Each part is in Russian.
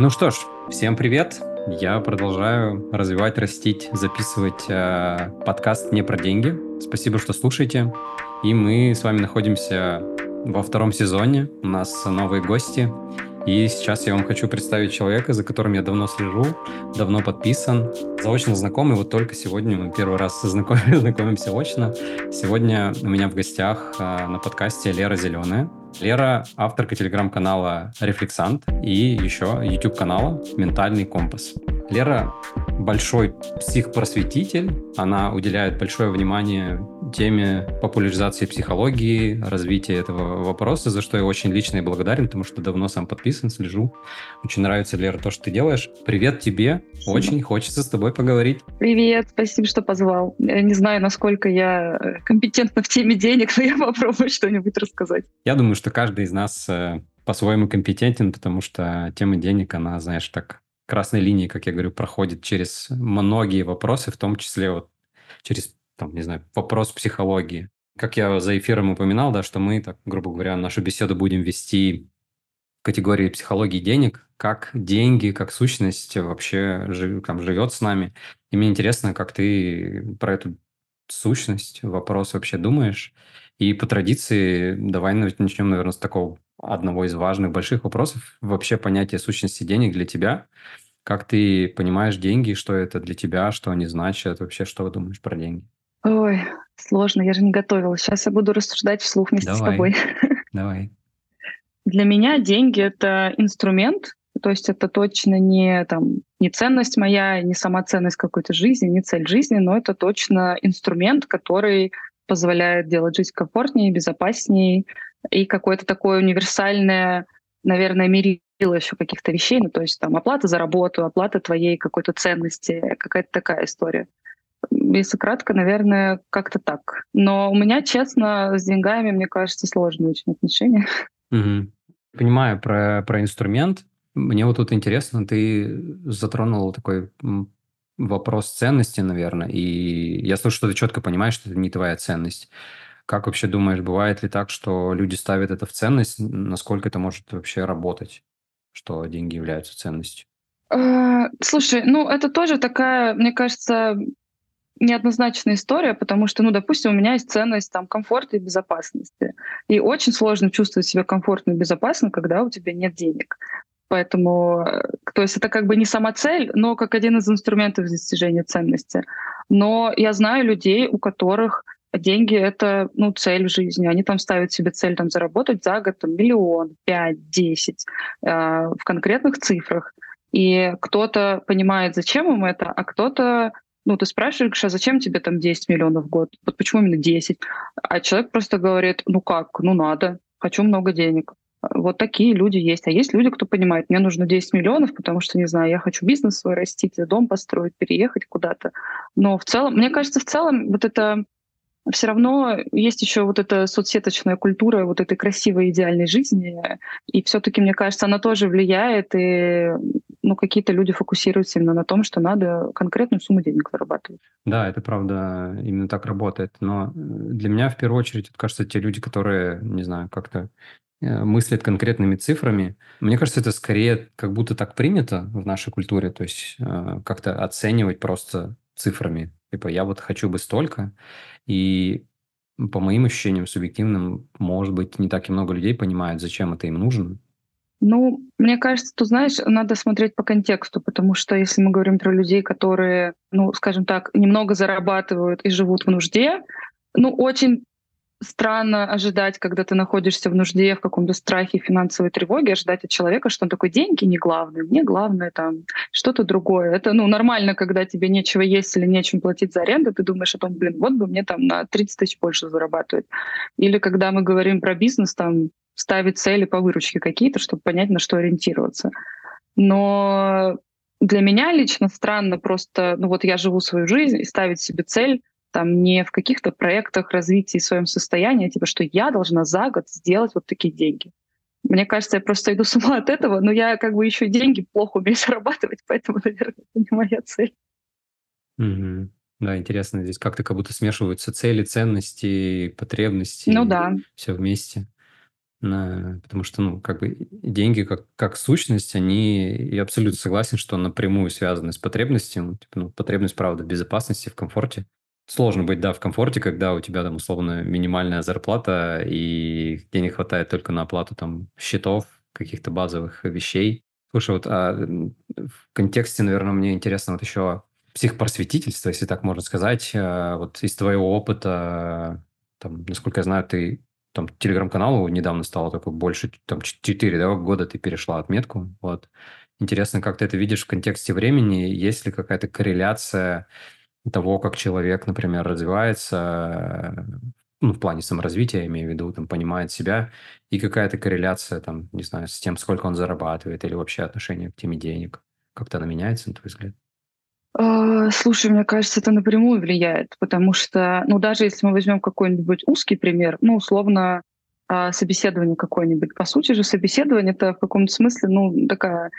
Ну что ж, всем привет. Я продолжаю развивать, растить, записывать э, подкаст не про деньги. Спасибо, что слушаете. И мы с вами находимся во втором сезоне. У нас новые гости. И сейчас я вам хочу представить человека, за которым я давно слежу, давно подписан, заочно знакомый. Вот только сегодня мы первый раз знакомимся, знакомимся очно. Сегодня у меня в гостях э, на подкасте Лера Зеленая. Лера — авторка телеграм-канала «Рефлексант» и еще YouTube-канала «Ментальный компас». Лера большой психпросветитель, она уделяет большое внимание теме популяризации психологии, развития этого вопроса, за что я очень лично и благодарен, потому что давно сам подписан, слежу. Очень нравится, Лера, то, что ты делаешь. Привет тебе, спасибо. очень хочется с тобой поговорить. Привет, спасибо, что позвал. Я не знаю, насколько я э, компетентна в теме денег, но я попробую что-нибудь рассказать. Я думаю, что каждый из нас э, по-своему компетентен, потому что тема денег, она, знаешь, так красной линии, как я говорю, проходит через многие вопросы, в том числе вот через, там, не знаю, вопрос психологии. Как я за эфиром упоминал, да, что мы, так, грубо говоря, нашу беседу будем вести в категории психологии денег, как деньги, как сущность вообще жив, там, живет с нами. И мне интересно, как ты про эту сущность, вопрос вообще думаешь. И по традиции давай начнем, наверное, с такого одного из важных больших вопросов вообще понятие сущности денег для тебя. Как ты понимаешь деньги, что это для тебя, что они значат, вообще что вы думаешь про деньги? Ой, сложно, я же не готовилась. Сейчас я буду рассуждать вслух вместе давай, с тобой. Давай. Для меня деньги — это инструмент, то есть это точно не, там, не ценность моя, не сама ценность какой-то жизни, не цель жизни, но это точно инструмент, который позволяет делать жизнь комфортнее, безопаснее, и какое-то такое универсальное, наверное, мерило еще каких-то вещей, ну, то есть там оплата за работу, оплата твоей какой-то ценности, какая-то такая история. Если кратко, наверное, как-то так. Но у меня, честно, с деньгами, мне кажется, сложные очень отношения. Угу. Понимаю про, про инструмент. Мне вот тут интересно, ты затронул такой вопрос ценности, наверное, и я слышу, что ты четко понимаешь, что это не твоя ценность. Как вообще думаешь, бывает ли так, что люди ставят это в ценность? Насколько это может вообще работать, что деньги являются ценностью? А, слушай, ну это тоже такая, мне кажется, неоднозначная история, потому что, ну, допустим, у меня есть ценность там комфорта и безопасности. И очень сложно чувствовать себя комфортно и безопасно, когда у тебя нет денег. Поэтому, э, то есть это как бы не сама цель, но как один из инструментов достижения ценности. Но я знаю людей, у которых деньги — это ну, цель в жизни. Они там ставят себе цель там, заработать за год там, миллион, пять, десять э, в конкретных цифрах. И кто-то понимает, зачем им это, а кто-то ну, ты спрашиваешь, а зачем тебе там 10 миллионов в год? Вот почему именно 10? А человек просто говорит, ну как, ну надо, хочу много денег. Вот такие люди есть. А есть люди, кто понимает, мне нужно 10 миллионов, потому что, не знаю, я хочу бизнес свой растить, дом построить, переехать куда-то. Но в целом, мне кажется, в целом вот это все равно есть еще вот эта соцсеточная культура вот этой красивой идеальной жизни, и все-таки, мне кажется, она тоже влияет, и ну, какие-то люди фокусируются именно на том, что надо конкретную сумму денег зарабатывать. Да, это правда именно так работает, но для меня в первую очередь, кажется, те люди, которые, не знаю, как-то мыслят конкретными цифрами. Мне кажется, это скорее как будто так принято в нашей культуре, то есть э, как-то оценивать просто цифрами. Типа, я вот хочу бы столько, и по моим ощущениям субъективным, может быть, не так и много людей понимают, зачем это им нужно. Ну, мне кажется, ты знаешь, надо смотреть по контексту, потому что если мы говорим про людей, которые, ну, скажем так, немного зарабатывают и живут в нужде, ну, очень странно ожидать, когда ты находишься в нужде, в каком-то страхе, финансовой тревоге, ожидать от человека, что он такой, деньги не главное, мне главное там что-то другое. Это ну, нормально, когда тебе нечего есть или нечем платить за аренду, ты думаешь о том, блин, вот бы мне там на 30 тысяч больше зарабатывать. Или когда мы говорим про бизнес, там ставить цели по выручке какие-то, чтобы понять, на что ориентироваться. Но для меня лично странно просто, ну вот я живу свою жизнь и ставить себе цель там не в каких-то проектах развития своем состоянии, типа, что я должна за год сделать вот такие деньги. Мне кажется, я просто иду с ума от этого, но я как бы еще деньги плохо умею зарабатывать, поэтому, наверное, это не моя цель. Угу. Да, интересно, здесь как-то как будто смешиваются цели, ценности, потребности. Ну да. Все вместе. Потому что, ну, как бы деньги как, как сущность, они, я абсолютно согласен, что напрямую связаны с потребностью. Типа, ну, потребность, правда, в безопасности, в комфорте. Сложно быть, да, в комфорте, когда у тебя там условно минимальная зарплата и денег хватает только на оплату там счетов, каких-то базовых вещей. Слушай, вот а, в контексте, наверное, мне интересно вот еще психопросветительство, если так можно сказать. А, вот из твоего опыта, там, насколько я знаю, ты там телеграм-каналу недавно стало только больше, там 4 да, года ты перешла отметку. Вот. Интересно, как ты это видишь в контексте времени? Есть ли какая-то корреляция того, как человек, например, развивается, ну, в плане саморазвития, я имею в виду, там, понимает себя, и какая-то корреляция, там, не знаю, с тем, сколько он зарабатывает, или вообще отношение к теме денег. Как-то она меняется, на твой взгляд? А, слушай, мне кажется, это напрямую влияет, потому что, ну, даже если мы возьмем какой-нибудь узкий пример, ну, условно, а, собеседование какое-нибудь. По сути же, собеседование это в каком-то смысле, ну, такая,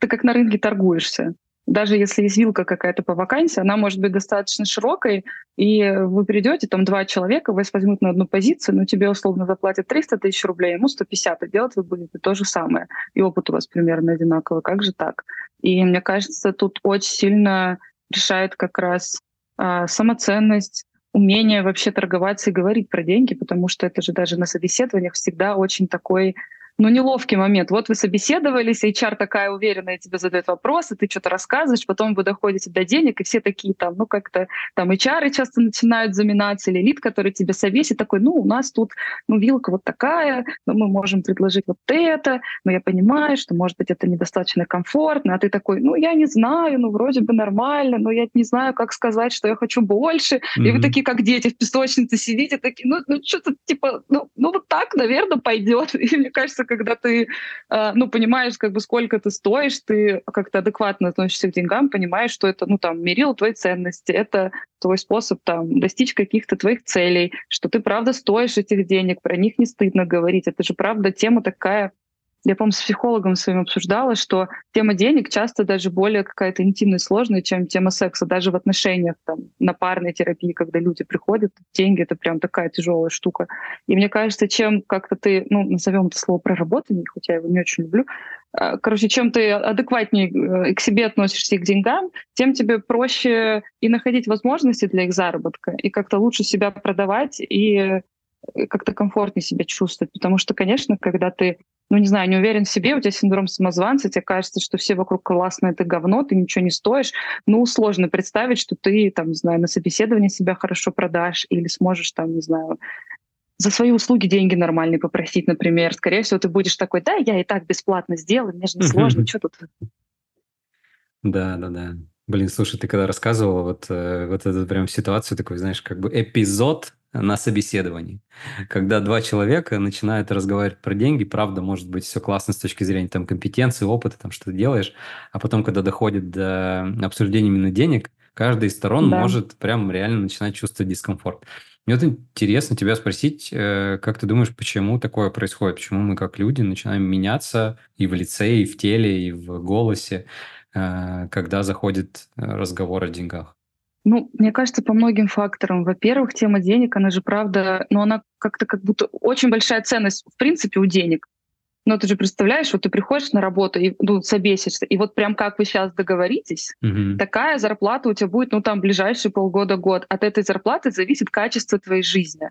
ты как на рынке торгуешься даже если есть вилка какая-то по вакансии, она может быть достаточно широкой, и вы придете, там два человека, вас возьмут на одну позицию, но тебе условно заплатят 300 тысяч рублей, ему 150, а делать вы будете то же самое. И опыт у вас примерно одинаковый. Как же так? И мне кажется, тут очень сильно решает как раз а, самоценность, умение вообще торговаться и говорить про деньги, потому что это же даже на собеседованиях всегда очень такой ну, неловкий момент. Вот вы собеседовались, HR такая уверенная тебе задает вопросы, ты что-то рассказываешь, потом вы доходите до денег, и все такие там, ну, как-то там HR часто начинают заминаться, или лид, который тебе собесит, такой, ну, у нас тут, ну, вилка вот такая, но мы можем предложить вот это, но я понимаю, что, может быть, это недостаточно комфортно, а ты такой, ну, я не знаю, ну, вроде бы нормально, но я не знаю, как сказать, что я хочу больше. Mm-hmm. И вы такие, как дети в песочнице сидите, такие, ну, ну что-то типа, ну, ну, вот так, наверное, пойдет. И мне кажется, когда ты, э, ну, понимаешь, как бы сколько ты стоишь, ты как-то адекватно относишься к деньгам, понимаешь, что это, ну, там, мерил твои ценности, это твой способ, там, достичь каких-то твоих целей, что ты, правда, стоишь этих денег, про них не стыдно говорить. Это же, правда, тема такая я, по-моему, с психологом своим обсуждала, что тема денег часто даже более какая-то интимная и сложная, чем тема секса. Даже в отношениях, там, на парной терапии, когда люди приходят, деньги — это прям такая тяжелая штука. И мне кажется, чем как-то ты, ну, назовем это слово проработаннее, хотя я его не очень люблю, а, короче, чем ты адекватнее э, к себе относишься и к деньгам, тем тебе проще и находить возможности для их заработка, и как-то лучше себя продавать, и э, как-то комфортнее себя чувствовать. Потому что, конечно, когда ты ну, не знаю, не уверен в себе, у тебя синдром самозванца, тебе кажется, что все вокруг классное, ты говно, ты ничего не стоишь. Ну, сложно представить, что ты, там, не знаю, на собеседовании себя хорошо продашь или сможешь, там, не знаю, за свои услуги деньги нормальные попросить, например. Скорее всего, ты будешь такой, да, я и так бесплатно сделаю, мне же не сложно, что тут? Да, да, да. Блин, слушай, ты когда рассказывала вот, э, вот эту прям ситуацию, такой, знаешь, как бы эпизод на собеседовании. Когда два человека начинают разговаривать про деньги, правда, может быть, все классно с точки зрения там, компетенции, опыта, там, что ты делаешь, а потом, когда доходит до обсуждения именно денег, каждая из сторон да. может прям реально начинать чувствовать дискомфорт. Мне вот интересно тебя спросить, э, как ты думаешь, почему такое происходит? Почему мы как люди начинаем меняться и в лице, и в теле, и в голосе, э, когда заходит э, разговор о деньгах? Ну, мне кажется, по многим факторам. Во-первых, тема денег, она же правда, но ну, она как-то как будто очень большая ценность в принципе у денег. Но ты же представляешь, вот ты приходишь на работу и ну, собесишься, и вот прям как вы сейчас договоритесь, угу. такая зарплата у тебя будет, ну там ближайшие полгода-год. От этой зарплаты зависит качество твоей жизни.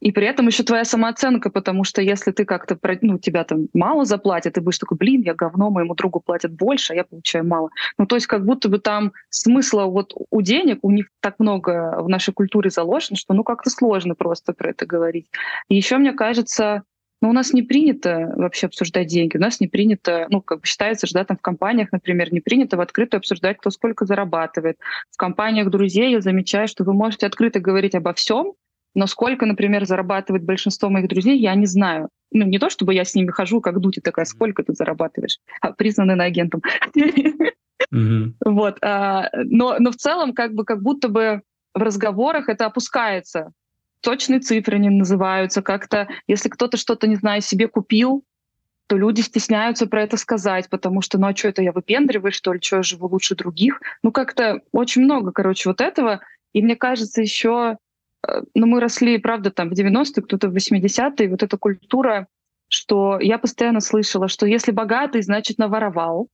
И при этом еще твоя самооценка, потому что если ты как-то, ну, тебя там мало заплатят, ты будешь такой, блин, я говно, моему другу платят больше, а я получаю мало. Ну, то есть как будто бы там смысла вот у денег, у них так много в нашей культуре заложено, что ну как-то сложно просто про это говорить. И еще, мне кажется, ну, у нас не принято вообще обсуждать деньги. У нас не принято, ну, как бы считается, что да, там в компаниях, например, не принято в открытую обсуждать, кто сколько зарабатывает. В компаниях друзей я замечаю, что вы можете открыто говорить обо всем, но сколько, например, зарабатывает большинство моих друзей, я не знаю. Ну, не то, чтобы я с ними хожу, как дуть, и такая, сколько ты зарабатываешь, а признанный на агентом. Вот. А, но, но в целом, как бы, как будто бы в разговорах это опускается. Точные цифры не называются. Как-то, если кто-то что-то, не знаю, себе купил, то люди стесняются про это сказать, потому что, ну а что это я выпендриваю, что ли, что я живу лучше других? Ну как-то очень много, короче, вот этого. И мне кажется, еще Э, ну, мы росли, правда, там в 90-е, кто-то в 80-е, вот эта культура что я постоянно слышала, что если богатый, значит наворовал,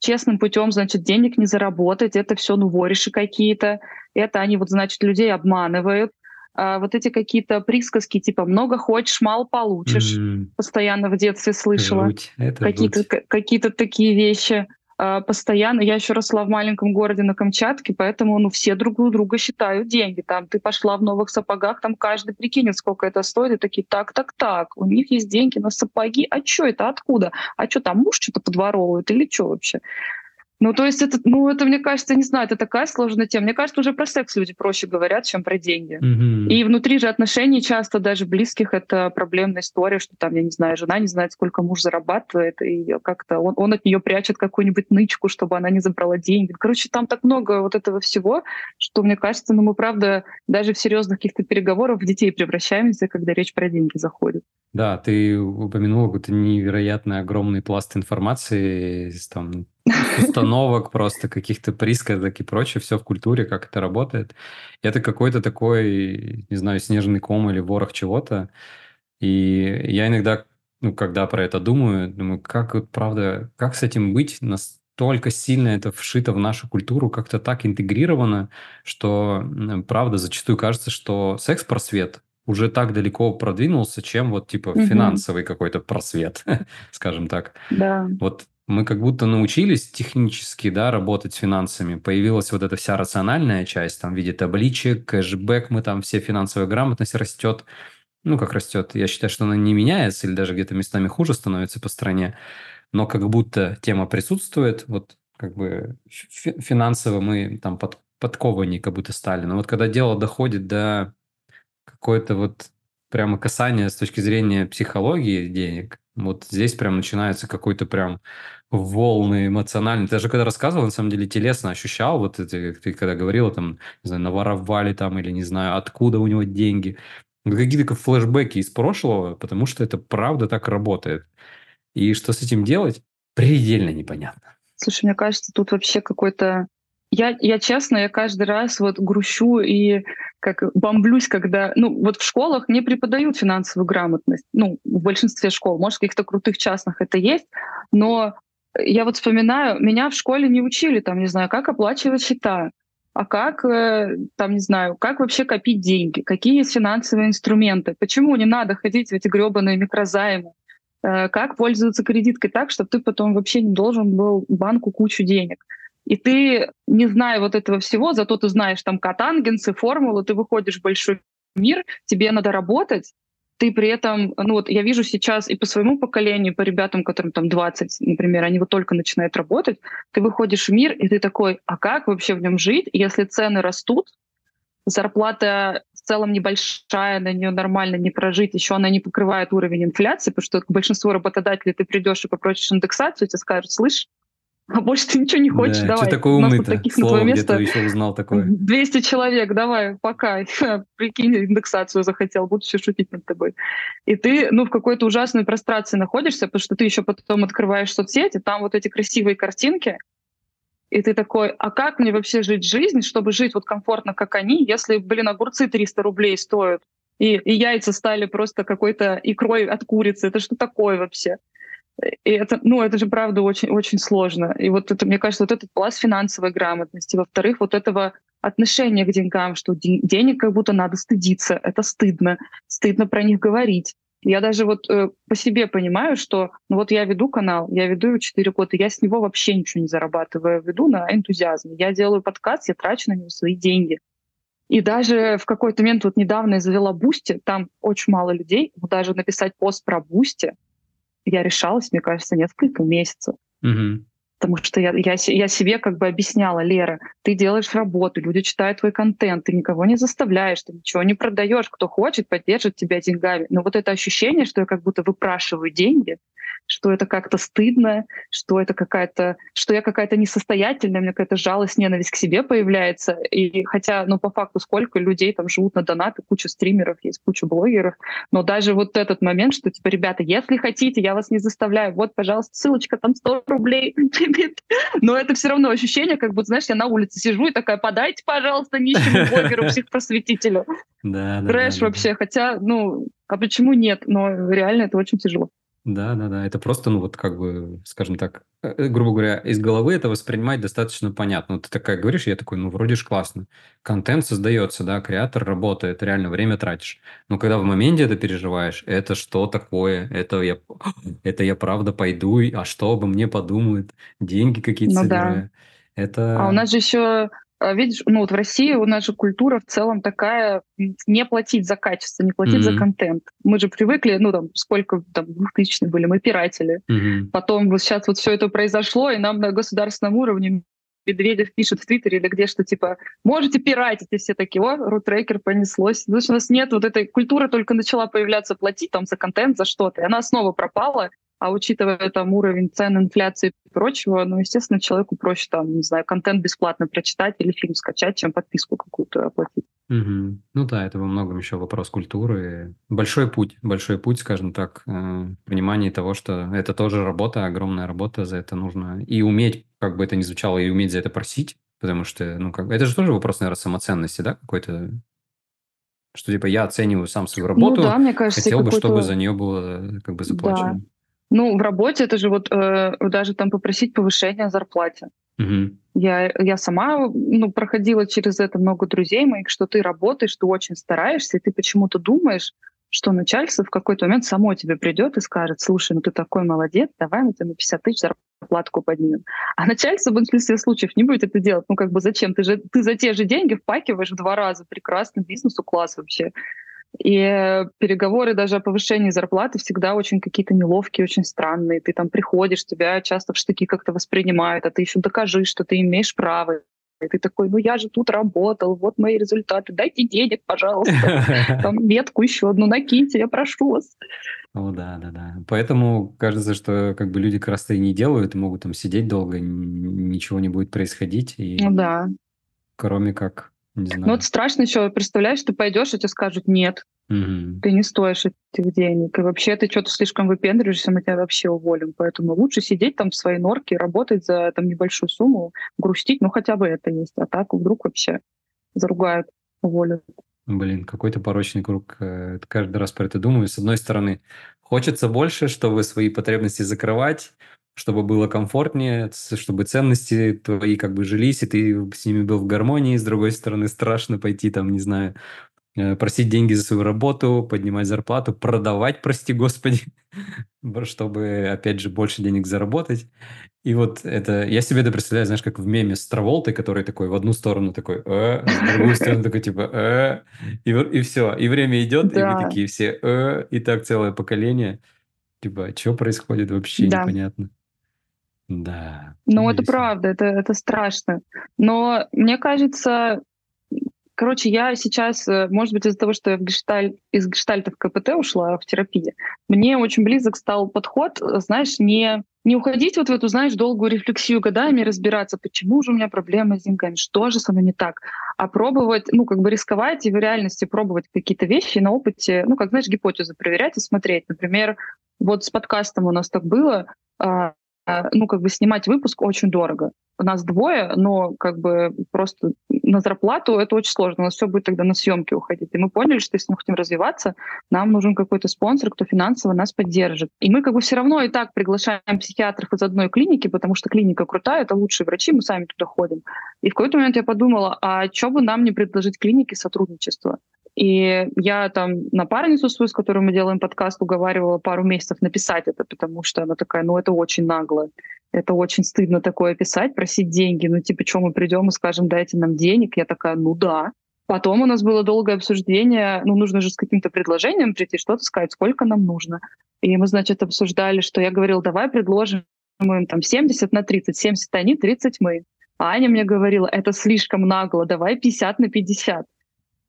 честным путем, значит, денег не заработать, это все, ну, вориши какие-то, это они вот, значит, людей обманывают, а вот эти какие-то присказки, типа «много хочешь, мало получишь», mm-hmm. постоянно в детстве слышала. Какие-то, какие-то такие вещи. А, постоянно. Я еще росла в маленьком городе на Камчатке, поэтому ну, все друг у друга считают деньги. Там ты пошла в новых сапогах, там каждый прикинет, сколько это стоит, и такие, так, так, так, у них есть деньги на сапоги, а что это, откуда? А что там, муж что-то подворовывает или что вообще? Ну, то есть это, ну, это, мне кажется, не знаю, это такая сложная тема. Мне кажется, уже про секс люди проще говорят, чем про деньги. Mm-hmm. И внутри же отношений часто даже близких это проблемная история, что там, я не знаю, жена не знает, сколько муж зарабатывает, и как-то он, он от нее прячет какую-нибудь нычку, чтобы она не забрала деньги. Короче, там так много вот этого всего, что, мне кажется, ну, мы, правда, даже в серьезных каких-то переговорах в детей превращаемся, когда речь про деньги заходит. Да, ты упомянула какой-то невероятно огромный пласт информации, там, установок просто, каких-то присказок и прочее, все в культуре, как это работает. Это какой-то такой, не знаю, снежный ком или ворох чего-то. И я иногда, ну, когда про это думаю, думаю, как вот, правда, как с этим быть? Настолько сильно это вшито в нашу культуру, как-то так интегрировано, что, правда, зачастую кажется, что секс-просвет уже так далеко продвинулся, чем вот типа угу. финансовый какой-то просвет, скажем так. Да. Вот мы как будто научились технически, да, работать с финансами. Появилась вот эта вся рациональная часть, там, в виде табличек, кэшбэк, мы там все финансовая грамотность растет. Ну, как растет. Я считаю, что она не меняется или даже где-то местами хуже становится по стране. Но как будто тема присутствует, вот как бы финансово мы там под, подкованнее как будто стали. Но вот когда дело доходит до какое-то вот прямо касание с точки зрения психологии денег, вот здесь прям начинается какой-то прям волны эмоциональные. Ты даже когда рассказывал, на самом деле телесно ощущал, вот это, ты когда говорила, там, не знаю, наворовали там, или не знаю, откуда у него деньги. Какие-то флешбеки из прошлого, потому что это правда так работает. И что с этим делать, предельно непонятно. Слушай, мне кажется, тут вообще какой-то я, я честно, я каждый раз вот грущу и как бомблюсь, когда, ну, вот в школах не преподают финансовую грамотность, ну, в большинстве школ, может, в каких-то крутых частных это есть, но я вот вспоминаю, меня в школе не учили, там, не знаю, как оплачивать счета, а как, э, там, не знаю, как вообще копить деньги, какие есть финансовые инструменты, почему не надо ходить в эти гребаные микрозаймы, э, как пользоваться кредиткой так, чтобы ты потом вообще не должен был банку кучу денег. И ты, не зная вот этого всего, зато ты знаешь там катангенсы, формулы, ты выходишь в большой мир, тебе надо работать, ты при этом, ну вот я вижу сейчас и по своему поколению, по ребятам, которым там 20, например, они вот только начинают работать, ты выходишь в мир, и ты такой, а как вообще в нем жить, если цены растут, зарплата в целом небольшая, на нее нормально не прожить, еще она не покрывает уровень инфляции, потому что к большинству работодателей ты придешь и попросишь индексацию, тебе скажут, слышь, а больше ты ничего не хочешь, да, давай. Что такое умный таких Слово на место еще узнал такое. 200 человек, давай, пока. Прикинь, индексацию захотел, буду все шутить над тобой. И ты, ну, в какой-то ужасной прострации находишься, потому что ты еще потом открываешь соцсети, там вот эти красивые картинки, и ты такой, а как мне вообще жить жизнь, чтобы жить вот комфортно, как они, если, блин, огурцы 300 рублей стоят, и, и яйца стали просто какой-то икрой от курицы. Это что такое вообще? И это, ну, это же правда очень, очень сложно. И вот это, мне кажется, вот этот пласт финансовой грамотности. Во-вторых, вот этого отношения к деньгам, что денег как будто надо стыдиться. Это стыдно. Стыдно про них говорить. Я даже вот э, по себе понимаю, что ну вот я веду канал, я веду его 4 года, я с него вообще ничего не зарабатываю, веду на энтузиазме. Я делаю подкаст, я трачу на него свои деньги. И даже в какой-то момент, вот недавно я завела Boosty, там очень мало людей, даже написать пост про Boosty, я решалась, мне кажется, несколько месяцев. Угу. Потому что я, я, я себе как бы объясняла, Лера, ты делаешь работу, люди читают твой контент, ты никого не заставляешь, ты ничего не продаешь, кто хочет, поддержит тебя деньгами. Но вот это ощущение, что я как будто выпрашиваю деньги, что это как-то стыдно, что это какая-то, что я какая-то несостоятельная, у меня какая-то жалость, ненависть к себе появляется. И хотя, ну, по факту, сколько людей там живут на донаты, куча стримеров есть, куча блогеров, но даже вот этот момент, что, типа, ребята, если хотите, я вас не заставляю, вот, пожалуйста, ссылочка, там 100 рублей, но это все равно ощущение, как будто, знаешь, я на улице сижу и такая, подайте, пожалуйста, нищему блогеру, психпросветителю. Да, да. Трэш вообще, хотя, ну, а почему нет? Но реально это очень тяжело. Да, да, да. Это просто, ну вот как бы, скажем так, э, э, грубо говоря, из головы это воспринимать достаточно понятно. Вот ты такая говоришь, я такой, ну вроде ж классно. Контент создается, да, креатор работает, реально время тратишь. Но когда в моменте это переживаешь, это что такое? Это я, это я правда пойду, а что обо мне подумают? Деньги какие-то ну, собираю. Да. Это... А у нас же еще видишь, ну вот в России у нас же культура в целом такая не платить за качество, не платить mm-hmm. за контент. Мы же привыкли, ну там сколько там 2000 были, мы пиратели. Mm-hmm. Потом вот сейчас вот все это произошло, и нам на государственном уровне Медведев пишет в Твиттере или где что типа можете пиратить, и все такие, о, рутрекер понеслось. Значит, у нас нет вот этой культуры только начала появляться платить там за контент, за что-то, и она снова пропала. А учитывая там уровень цен, инфляции и прочего, ну, естественно, человеку проще там, не знаю, контент бесплатно прочитать или фильм скачать, чем подписку какую-то оплатить. Угу. Ну да, это во многом еще вопрос культуры. Большой путь, большой путь, скажем так, э, понимание того, что это тоже работа, огромная работа, за это нужно и уметь, как бы это ни звучало, и уметь за это просить, потому что, ну, как это же тоже вопрос, наверное, самоценности, да, какой-то что типа я оцениваю сам свою ну работу, ну, да, мне кажется, хотел бы, чтобы за нее было как бы заплачено. Да. Ну, в работе это же вот э, даже там попросить повышения зарплате. Угу. Я, я сама ну, проходила через это много друзей моих, что ты работаешь, ты очень стараешься, и ты почему-то думаешь, что начальство в какой-то момент само тебе придет и скажет, слушай, ну ты такой молодец, давай мы тебе на 50 тысяч зарплатку поднимем. А начальство в большинстве случаев не будет это делать. Ну как бы зачем? Ты же ты за те же деньги впакиваешь в два раза. Прекрасный бизнесу класс вообще. И переговоры даже о повышении зарплаты всегда очень какие-то неловкие, очень странные. Ты там приходишь, тебя часто в штыки как-то воспринимают, а ты еще докажи, что ты имеешь право. И ты такой, ну я же тут работал, вот мои результаты, дайте денег, пожалуйста. Там метку еще одну накиньте, я прошу вас. О, да, да, да. Поэтому кажется, что как бы люди и не делают, могут там сидеть долго, ничего не будет происходить. И... Ну да. Кроме как не знаю. Ну, вот страшно еще, представляешь, ты пойдешь, и тебе скажут, нет, угу. ты не стоишь этих денег. И вообще ты что-то слишком выпендриваешься, мы тебя вообще уволим. Поэтому лучше сидеть там в своей норке, работать за там небольшую сумму, грустить, ну хотя бы это есть. А так вдруг вообще заругают, уволят. Блин, какой-то порочный круг. Э, каждый раз про это думаю. С одной стороны, хочется больше, чтобы свои потребности закрывать, чтобы было комфортнее, чтобы ценности твои как бы жились, и ты с ними был в гармонии. С другой стороны, страшно пойти там, не знаю, э, просить деньги за свою работу, поднимать зарплату, продавать, прости господи, чтобы, опять же, больше денег заработать. И вот это, я себе это представляю, знаешь, как в меме с Траволтой, который такой в одну сторону такой, э, в другую сторону такой, типа, э, и, и все. И время идет, да. и вы такие все, э, и так целое поколение. Типа, что происходит, вообще да. непонятно. Да. Ну, это правда, это, это страшно. Но мне кажется, короче, я сейчас, э, может быть, из-за того, что я в гешталь, из гештальта в КПТ ушла в терапии, мне очень близок стал подход, э, знаешь, не, не уходить вот в эту, знаешь, долгую рефлексию годами, разбираться, почему же у меня проблемы с деньгами, что же со мной не так, а пробовать, ну, как бы рисковать и в реальности пробовать какие-то вещи на опыте, ну, как, знаешь, гипотезы проверять и смотреть. Например, вот с подкастом у нас так было, а, а, ну, как бы снимать выпуск очень дорого. У нас двое, но как бы просто на зарплату это очень сложно. У нас все будет тогда на съемки уходить. И мы поняли, что если мы хотим развиваться, нам нужен какой-то спонсор, кто финансово нас поддержит. И мы как бы все равно и так приглашаем психиатров из одной клиники, потому что клиника крутая, это лучшие врачи, мы сами туда ходим. И в какой-то момент я подумала, а что бы нам не предложить клинике сотрудничество? И я там напарницу свою, с которой мы делаем подкаст, уговаривала пару месяцев написать это, потому что она такая, ну это очень нагло, это очень стыдно такое писать, просить деньги, ну типа, что мы придем и скажем, дайте нам денег? Я такая, ну да. Потом у нас было долгое обсуждение, ну нужно же с каким-то предложением прийти, что-то сказать, сколько нам нужно. И мы, значит, обсуждали, что я говорила, давай предложим им там 70 на 30, 70 они, 30 мы. А Аня мне говорила, это слишком нагло, давай 50 на 50.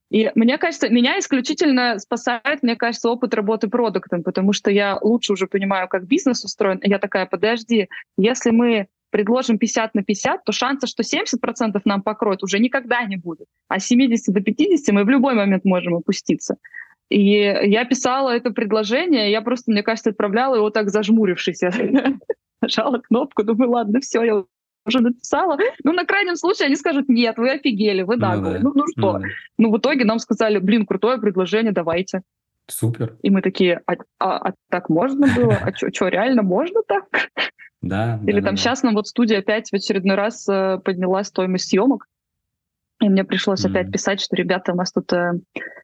И мне кажется, меня исключительно спасает, мне кажется, опыт работы продуктом, потому что я лучше уже понимаю, как бизнес устроен. Я такая, подожди, если мы предложим 50 на 50, то шанса, что 70% нам покроют, уже никогда не будет. А 70 до 50 мы в любой момент можем опуститься. И я писала это предложение, я просто, мне кажется, отправляла его так зажмурившись. Я нажала кнопку, думаю, ладно, все, я уже написала. Ну, на крайнем случае они скажут, нет, вы офигели, вы наглые. Ну, да. ну, ну что? Ну, ну, в итоге нам сказали, блин, крутое предложение, давайте. Супер. И мы такие, а, а, а так можно было? А что, реально можно так? Да. Или да, там да. сейчас нам вот студия опять в очередной раз э, подняла стоимость съемок. И мне пришлось mm-hmm. опять писать, что, ребята, у нас тут э,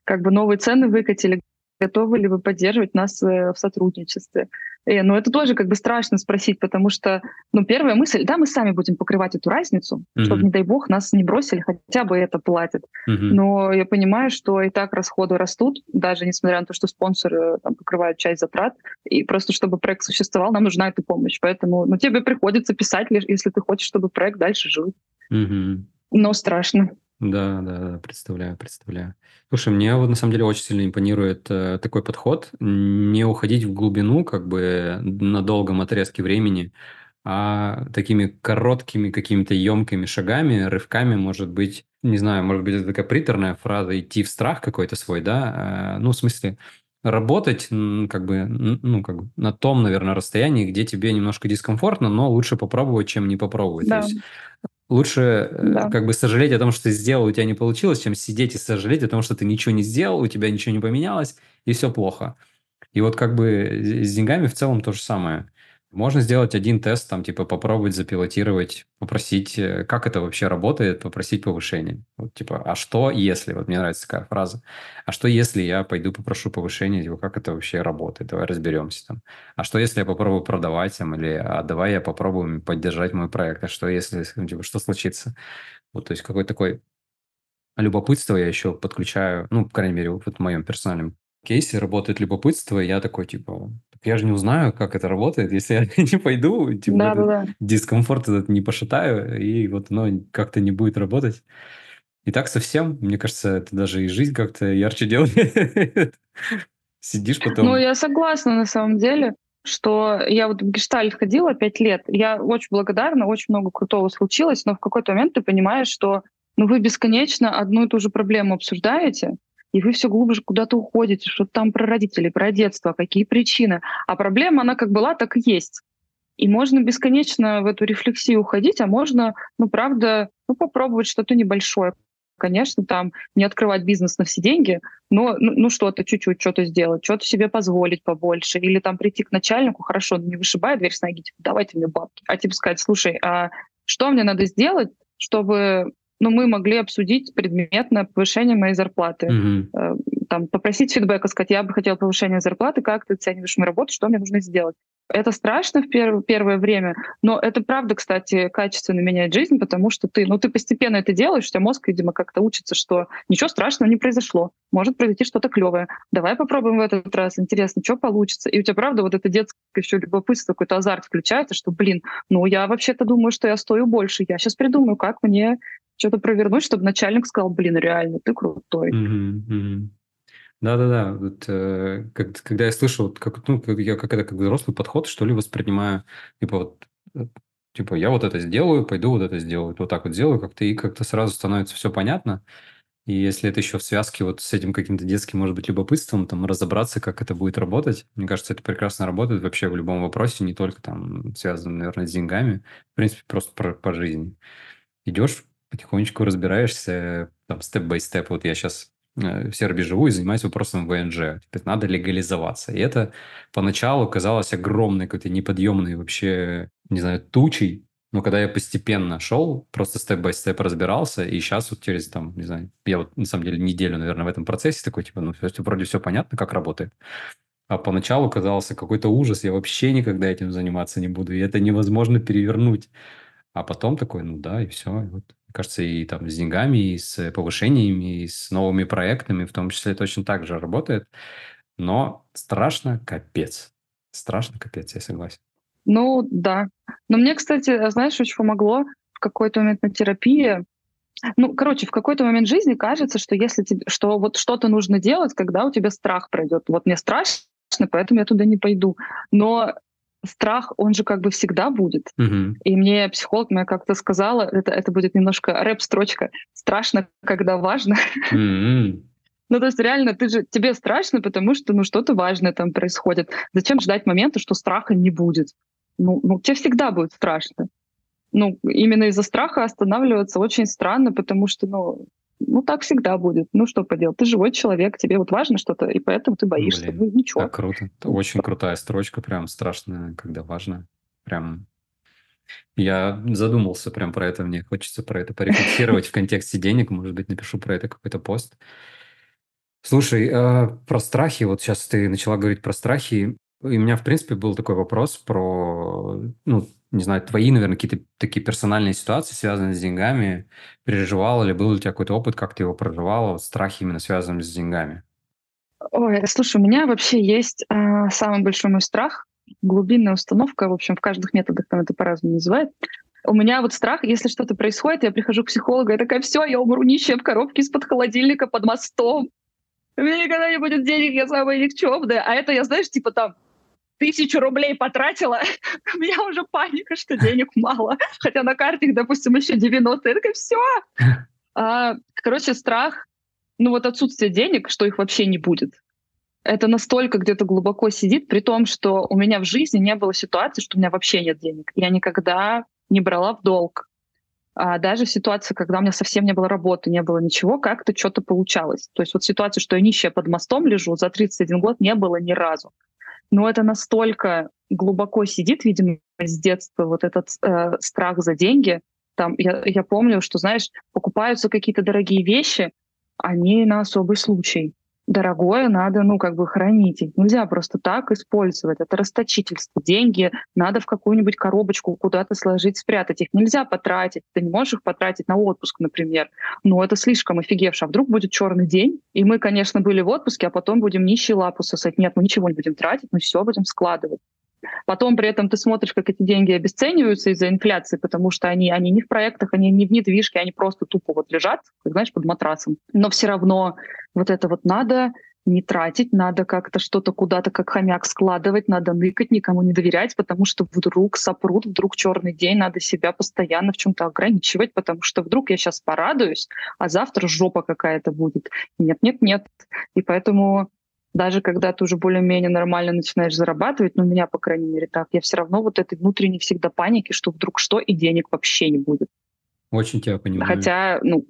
как бы новые цены выкатили, готовы ли вы поддерживать нас э, в сотрудничестве. И, ну, это тоже как бы страшно спросить, потому что, ну, первая мысль, да, мы сами будем покрывать эту разницу, mm-hmm. чтобы, не дай бог, нас не бросили, хотя бы это платят. Mm-hmm. Но я понимаю, что и так расходы растут, даже несмотря на то, что спонсоры там, покрывают часть затрат, и просто чтобы проект существовал, нам нужна эта помощь. Поэтому, ну, тебе приходится писать, если ты хочешь, чтобы проект дальше жил. Mm-hmm. Но страшно. Да, да, да, представляю, представляю. Слушай, мне вот на самом деле очень сильно импонирует э, такой подход, не уходить в глубину, как бы на долгом отрезке времени, а такими короткими какими-то емкими шагами, рывками, может быть, не знаю, может быть, это такая приторная фраза, идти в страх какой-то свой, да, э, ну, в смысле, работать как бы, ну, как бы на том, наверное, расстоянии, где тебе немножко дискомфортно, но лучше попробовать, чем не попробовать. Да. То есть лучше да. как бы сожалеть о том, что ты сделал, у тебя не получилось, чем сидеть и сожалеть о том, что ты ничего не сделал, у тебя ничего не поменялось, и все плохо. И вот как бы с деньгами в целом то же самое. Можно сделать один тест, там, типа, попробовать запилотировать, попросить, э, как это вообще работает, попросить повышение. Вот, типа, а что если, вот мне нравится такая фраза, а что если я пойду попрошу повышение, типа, как это вообще работает, давай разберемся там. А что если я попробую продавать там, или а давай я попробую поддержать мой проект, а что если, ну, типа, что случится? Вот, то есть, какой такой любопытство я еще подключаю, ну, по крайней мере, вот в моем персональном кейсе работает любопытство, и я такой, типа, я же не узнаю, как это работает, если я не пойду, типа, да, да, да. дискомфорт этот не пошатаю, и вот оно как-то не будет работать. И так совсем, мне кажется, это даже и жизнь как-то ярче делает. Сидишь потом... Ну, я согласна на самом деле, что я вот в гештальт ходила пять лет, я очень благодарна, очень много крутого случилось, но в какой-то момент ты понимаешь, что ну, вы бесконечно одну и ту же проблему обсуждаете, и вы все глубже куда-то уходите, что там про родителей, про детство, какие причины. А проблема, она как была, так и есть. И можно бесконечно в эту рефлексию уходить, а можно, ну, правда, ну, попробовать что-то небольшое. Конечно, там не открывать бизнес на все деньги, но ну, ну что-то чуть-чуть, что-то сделать, что-то себе позволить побольше. Или там прийти к начальнику, хорошо, не вышибая дверь с ноги, типа, давайте мне бабки. А типа сказать, слушай, а что мне надо сделать, чтобы но мы могли обсудить предметное повышение моей зарплаты. Mm-hmm. Там, попросить фидбэка, сказать, я бы хотела повышения зарплаты, как ты оцениваешь мою работу, что мне нужно сделать. Это страшно в перв- первое время, но это правда, кстати, качественно меняет жизнь, потому что ты, ну, ты постепенно это делаешь, у тебя мозг, видимо, как-то учится, что ничего страшного не произошло, может произойти что-то клевое. Давай попробуем в этот раз, интересно, что получится. И у тебя, правда, вот это детское еще любопытство, какой-то азарт включается, что, блин, ну, я вообще-то думаю, что я стою больше, я сейчас придумаю, как мне что-то провернуть, чтобы начальник сказал, блин, реально, ты крутой. Да-да-да, вот, э, как, когда я слышу, вот, как, ну, как, я как это как взрослый подход, что ли, воспринимаю, типа вот, э, типа я вот это сделаю, пойду вот это сделаю, вот так вот сделаю, как-то и как-то сразу становится все понятно. И если это еще в связке вот с этим каким-то детским, может быть, любопытством, там, разобраться, как это будет работать, мне кажется, это прекрасно работает вообще в любом вопросе, не только там связанном, наверное, с деньгами, в принципе, просто про, по жизни. Идешь, потихонечку разбираешься, там, степ-бай-степ. Вот я сейчас э, в Сербии живу и занимаюсь вопросом ВНЖ. Теперь надо легализоваться. И это поначалу казалось огромной, какой-то неподъемной вообще, не знаю, тучей. Но когда я постепенно шел, просто степ-бай-степ разбирался, и сейчас вот через, там, не знаю, я вот на самом деле неделю, наверное, в этом процессе такой, типа, ну, вроде все понятно, как работает. А поначалу казался какой-то ужас, я вообще никогда этим заниматься не буду, и это невозможно перевернуть. А потом такой, ну да, и все. И вот кажется, и там с деньгами, и с повышениями, и с новыми проектами, в том числе точно так же работает. Но страшно капец. Страшно капец, я согласен. Ну, да. Но мне, кстати, знаешь, очень помогло в какой-то момент на терапии. Ну, короче, в какой-то момент жизни кажется, что если тебе, что вот что-то нужно делать, когда у тебя страх пройдет. Вот мне страшно, поэтому я туда не пойду. Но страх, он же как бы всегда будет. Угу. И мне психолог моя как-то сказала, это, это будет немножко рэп-строчка, страшно, когда важно. Угу. Ну, то есть реально, ты же, тебе страшно, потому что ну, что-то важное там происходит. Зачем ждать момента, что страха не будет? Ну, ну, тебе всегда будет страшно. Ну, именно из-за страха останавливаться очень странно, потому что, ну, Ну, так всегда будет. Ну, что поделать? Ты живой человек, тебе вот важно что-то, и поэтому ты боишься. Блин, ну, ничего. Так круто. Это очень крутая строчка, прям страшно, когда важно. Прям я задумался прям про это, мне хочется про это порефлексировать в контексте денег, может быть, напишу про это какой-то пост. Слушай, э, про страхи, вот сейчас ты начала говорить про страхи, и у меня, в принципе, был такой вопрос про, ну, не знаю, твои, наверное, какие-то такие персональные ситуации, связанные с деньгами. Переживал или был у тебя какой-то опыт, как ты его проживала, вот страхи именно связанные с деньгами? Ой, слушай, у меня вообще есть э, самый большой мой страх, глубинная установка, в общем, в каждых методах там это по-разному называют. У меня вот страх, если что-то происходит, я прихожу к психологу, я такая, все, я умру нищая в коробке из-под холодильника под мостом. У меня никогда не будет денег, я самая никчемная. А это я, знаешь, типа там тысячу рублей потратила, у меня уже паника, что денег мало. Хотя на карте, допустим, еще 90. Я такая, все. А, короче, страх, ну вот отсутствие денег, что их вообще не будет. Это настолько где-то глубоко сидит, при том, что у меня в жизни не было ситуации, что у меня вообще нет денег. Я никогда не брала в долг. А даже в ситуации, когда у меня совсем не было работы, не было ничего, как-то что-то получалось. То есть вот ситуация, что я нищая под мостом лежу, за 31 год не было ни разу но это настолько глубоко сидит, видимо, с детства вот этот э, страх за деньги. Там я, я помню, что, знаешь, покупаются какие-то дорогие вещи, они на особый случай. Дорогое надо, ну, как бы хранить. Их нельзя просто так использовать. Это расточительство. Деньги надо в какую-нибудь коробочку куда-то сложить, спрятать. Их нельзя потратить. Ты не можешь их потратить на отпуск, например. Но это слишком офигевше. А вдруг будет черный день, и мы, конечно, были в отпуске, а потом будем нищие лапу сосать. Нет, мы ничего не будем тратить, мы все будем складывать. Потом при этом ты смотришь, как эти деньги обесцениваются из-за инфляции, потому что они, они не в проектах, они не в недвижке, они просто тупо вот лежат, как, знаешь, под матрасом. Но все равно вот это вот надо не тратить, надо как-то что-то куда-то как хомяк складывать, надо ныкать, никому не доверять, потому что вдруг сопрут, вдруг черный день, надо себя постоянно в чем-то ограничивать, потому что вдруг я сейчас порадуюсь, а завтра жопа какая-то будет. Нет, нет, нет. И поэтому даже когда ты уже более-менее нормально начинаешь зарабатывать, ну, у меня, по крайней мере, так, я все равно вот этой внутренней всегда паники, что вдруг что, и денег вообще не будет. Очень тебя понимаю. Хотя, ну,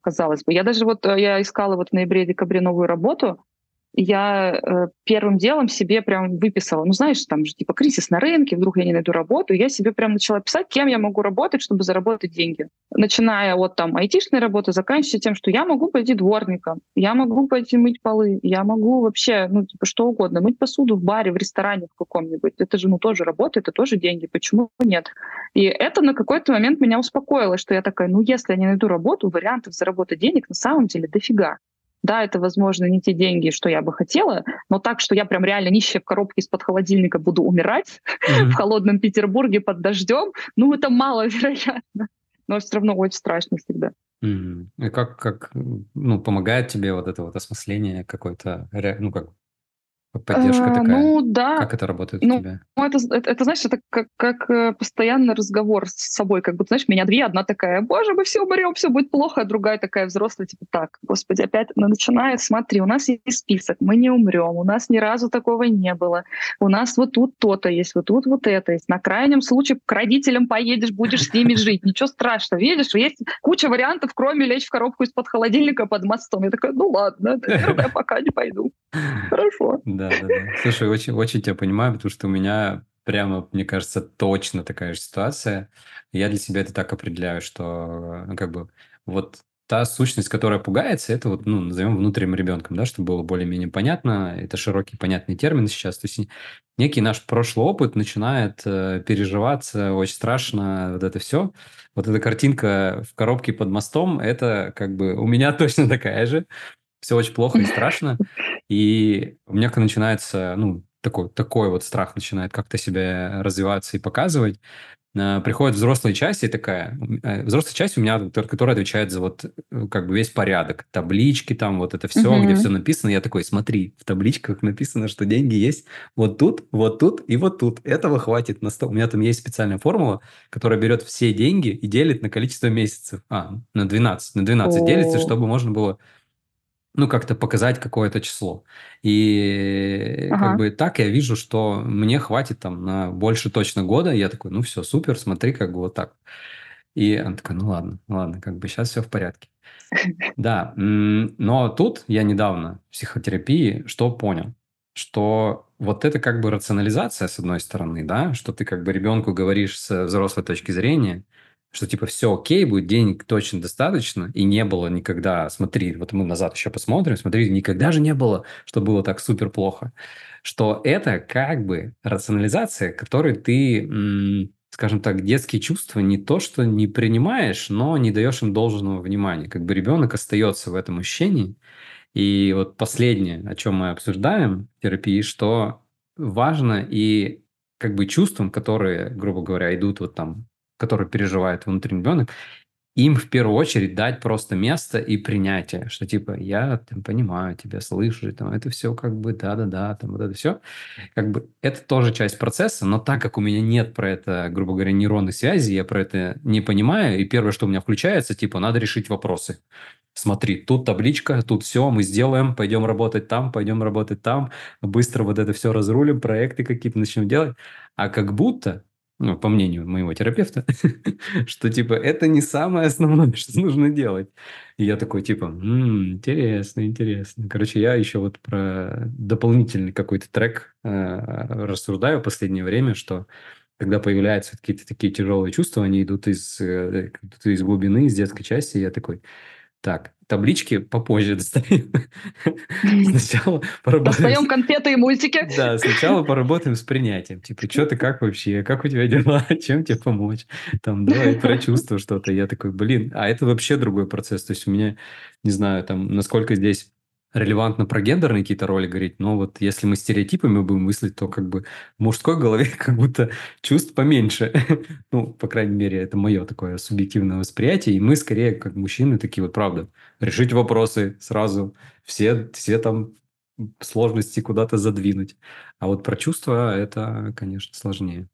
казалось бы. Я даже вот, э, я искала вот в ноябре-декабре новую работу, я э, первым делом себе прям выписала, ну, знаешь, там же типа кризис на рынке, вдруг я не найду работу, я себе прям начала писать, кем я могу работать, чтобы заработать деньги. Начиная от там айтишной работы, заканчивая тем, что я могу пойти дворником, я могу пойти мыть полы, я могу вообще, ну, типа что угодно, мыть посуду в баре, в ресторане в каком-нибудь. Это же, ну, тоже работа, это тоже деньги, почему нет? И это на какой-то момент меня успокоило, что я такая, ну, если я не найду работу, вариантов заработать денег на самом деле дофига. Да, это, возможно, не те деньги, что я бы хотела, но так, что я прям реально нищая в коробке из-под холодильника буду умирать mm-hmm. в холодном Петербурге под дождем, ну, это маловероятно. Но все равно очень страшно всегда. Mm-hmm. И как, как ну, помогает тебе вот это вот осмысление какой-то, ну, как Поддержка а, такая. Ну да. Как это работает ну, у тебя? Ну, это, это, это, знаешь, это как, как э, постоянный разговор с собой. Как будто, знаешь, меня две, одна такая, боже, мы все умрем, все будет плохо, а другая такая взрослая, типа, так, господи, опять она начинает, смотри, у нас есть список, мы не умрем, у нас ни разу такого не было, у нас вот тут то-то есть, вот тут вот это есть. На крайнем случае к родителям поедешь, будешь с ними жить, ничего страшного. Видишь, есть куча вариантов, кроме лечь в коробку из-под холодильника под мостом. Я такая, ну ладно, я пока не пойду. Хорошо. Да, да, да. Слушай, очень, очень тебя понимаю, потому что у меня прямо, мне кажется, точно такая же ситуация. Я для себя это так определяю, что ну, как бы вот та сущность, которая пугается, это вот, ну, назовем внутренним ребенком, да, чтобы было более-менее понятно. Это широкий, понятный термин сейчас. То есть некий наш прошлый опыт начинает э, переживаться, очень страшно, вот это все. Вот эта картинка в коробке под мостом, это как бы у меня точно такая же все очень плохо и страшно. И у меня как начинается, ну, такой, такой вот страх начинает как-то себя развиваться и показывать. А, приходит взрослая часть и такая... Э, взрослая часть у меня, которая отвечает за вот э, как бы весь порядок. Таблички там, вот это все, угу. где все написано. Я такой, смотри, в табличках написано, что деньги есть вот тут, вот тут и вот тут. Этого хватит на 100. У меня там есть специальная формула, которая берет все деньги и делит на количество месяцев. А, на 12. На 12 О. делится, чтобы можно было ну, как-то показать какое-то число. И ага. как бы так я вижу, что мне хватит там на больше точно года. Я такой, ну все, супер, смотри, как бы вот так. И она такая, ну ладно, ладно, как бы сейчас все в порядке. Да, но тут я недавно в психотерапии что понял? Что вот это как бы рационализация, с одной стороны, да, что ты как бы ребенку говоришь с взрослой точки зрения, что типа все окей, будет денег точно достаточно, и не было никогда, смотри, вот мы назад еще посмотрим, смотри, никогда же не было, что было так супер плохо, что это как бы рационализация, которой ты, скажем так, детские чувства не то, что не принимаешь, но не даешь им должного внимания. Как бы ребенок остается в этом ощущении. И вот последнее, о чем мы обсуждаем в терапии, что важно и как бы чувствам, которые, грубо говоря, идут вот там который переживает внутренний ребенок, им в первую очередь дать просто место и принятие, что типа я там, понимаю тебя, слышу, там, это все как бы да-да-да, там вот это все. Как бы это тоже часть процесса, но так как у меня нет про это, грубо говоря, нейронной связи, я про это не понимаю, и первое, что у меня включается, типа надо решить вопросы. Смотри, тут табличка, тут все, мы сделаем, пойдем работать там, пойдем работать там, быстро вот это все разрулим, проекты какие-то начнем делать. А как будто ну, по мнению моего терапевта, что, типа, это не самое основное, что нужно делать. И я такой, типа, м-м, интересно, интересно. Короче, я еще вот про дополнительный какой-то трек э, рассуждаю в последнее время, что когда появляются какие-то такие тяжелые чувства, они идут из, э, из глубины, из детской части, я такой, так, таблички попозже достаем. Сначала поработаем... Достаем конфеты и мультики. Да, сначала поработаем с принятием. Типа, что ты, как вообще, как у тебя дела, чем тебе помочь? Там, давай про чувство что-то. Я такой, блин, а это вообще другой процесс. То есть у меня, не знаю, там, насколько здесь релевантно про гендерные какие-то роли говорить, но вот если мы стереотипами будем мыслить, то как бы в мужской голове как будто чувств поменьше. ну, по крайней мере, это мое такое субъективное восприятие, и мы скорее, как мужчины, такие вот, правда, решить вопросы сразу, все, все там сложности куда-то задвинуть. А вот про чувства это, конечно, сложнее.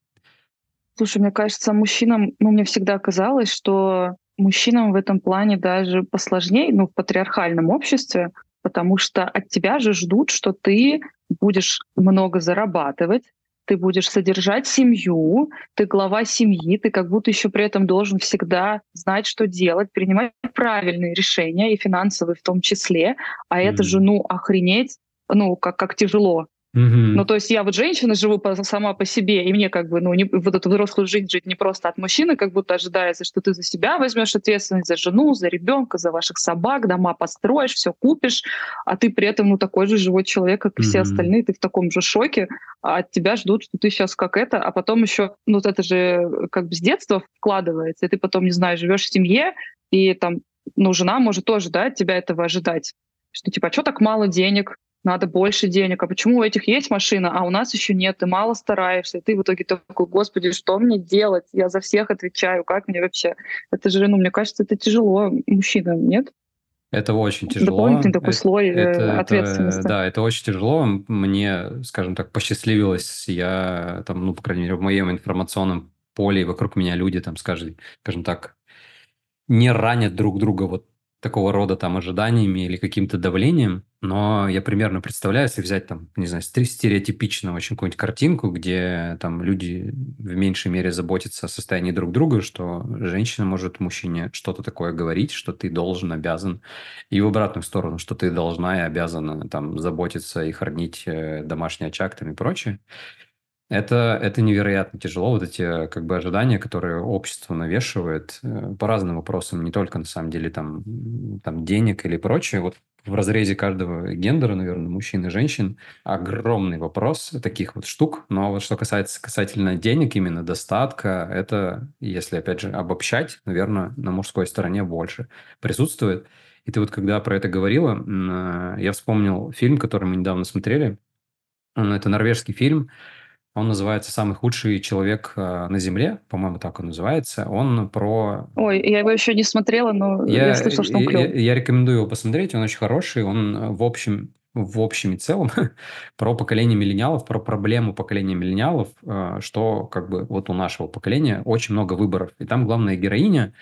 Слушай, мне кажется, мужчинам, ну, мне всегда казалось, что мужчинам в этом плане даже посложнее, ну, в патриархальном обществе, потому что от тебя же ждут, что ты будешь много зарабатывать, ты будешь содержать семью, ты глава семьи, ты как будто еще при этом должен всегда знать, что делать, принимать правильные решения, и финансовые в том числе. А mm-hmm. это же, ну, охренеть, ну, как, как тяжело. Mm-hmm. Ну, то есть я вот женщина, живу по, сама по себе, и мне как бы, ну, не, вот эту взрослую жизнь жить не просто от мужчины, как будто ожидается, что ты за себя возьмешь ответственность, за жену, за ребенка, за ваших собак, дома построишь, все купишь, а ты при этом, ну, такой же живой человек, как и mm-hmm. все остальные, ты в таком же шоке, а от тебя ждут, что ты сейчас как это, а потом еще, ну, вот это же как бы с детства вкладывается, и ты потом, не знаю, живешь в семье, и там, ну, жена может тоже, да, от тебя этого ожидать, что типа, а что так мало денег, надо больше денег, а почему у этих есть машина, а у нас еще нет, ты мало стараешься, и ты в итоге такой, господи, что мне делать? Я за всех отвечаю, как мне вообще? Это же, ну, мне кажется, это тяжело мужчинам, нет? Это очень тяжело. Дополнительный такой это, слой э, это, ответственности. Это, да, это очень тяжело. Мне, скажем так, посчастливилось. Я там, ну, по крайней мере, в моем информационном поле вокруг меня люди там, скажем, скажем так, не ранят друг друга вот такого рода там ожиданиями или каким-то давлением, но я примерно представляю, если взять там, не знаю, стереотипичную очень какую-нибудь картинку, где там люди в меньшей мере заботятся о состоянии друг друга, что женщина может мужчине что-то такое говорить, что ты должен, обязан, и в обратную сторону, что ты должна и обязана там заботиться и хранить э, домашний очаг там и прочее. Это, это невероятно тяжело, вот эти как бы ожидания, которые общество навешивает э, по разным вопросам, не только на самом деле там, там денег или прочее. Вот в разрезе каждого гендера, наверное, мужчин и женщин, огромный вопрос таких вот штук. Но вот что касается касательно денег, именно достатка, это, если опять же обобщать, наверное, на мужской стороне больше присутствует. И ты вот когда про это говорила, э, я вспомнил фильм, который мы недавно смотрели. Это норвежский фильм он называется «Самый худший человек э, на Земле», по-моему, так он называется. Он про... Ой, я его еще не смотрела, но я, я слышал, что он клёвый. Я, я рекомендую его посмотреть, он очень хороший. Он э, в общем, в общем и целом про поколение миллениалов, про проблему поколения миллениалов, э, что как бы вот у нашего поколения очень много выборов. И там главная героиня,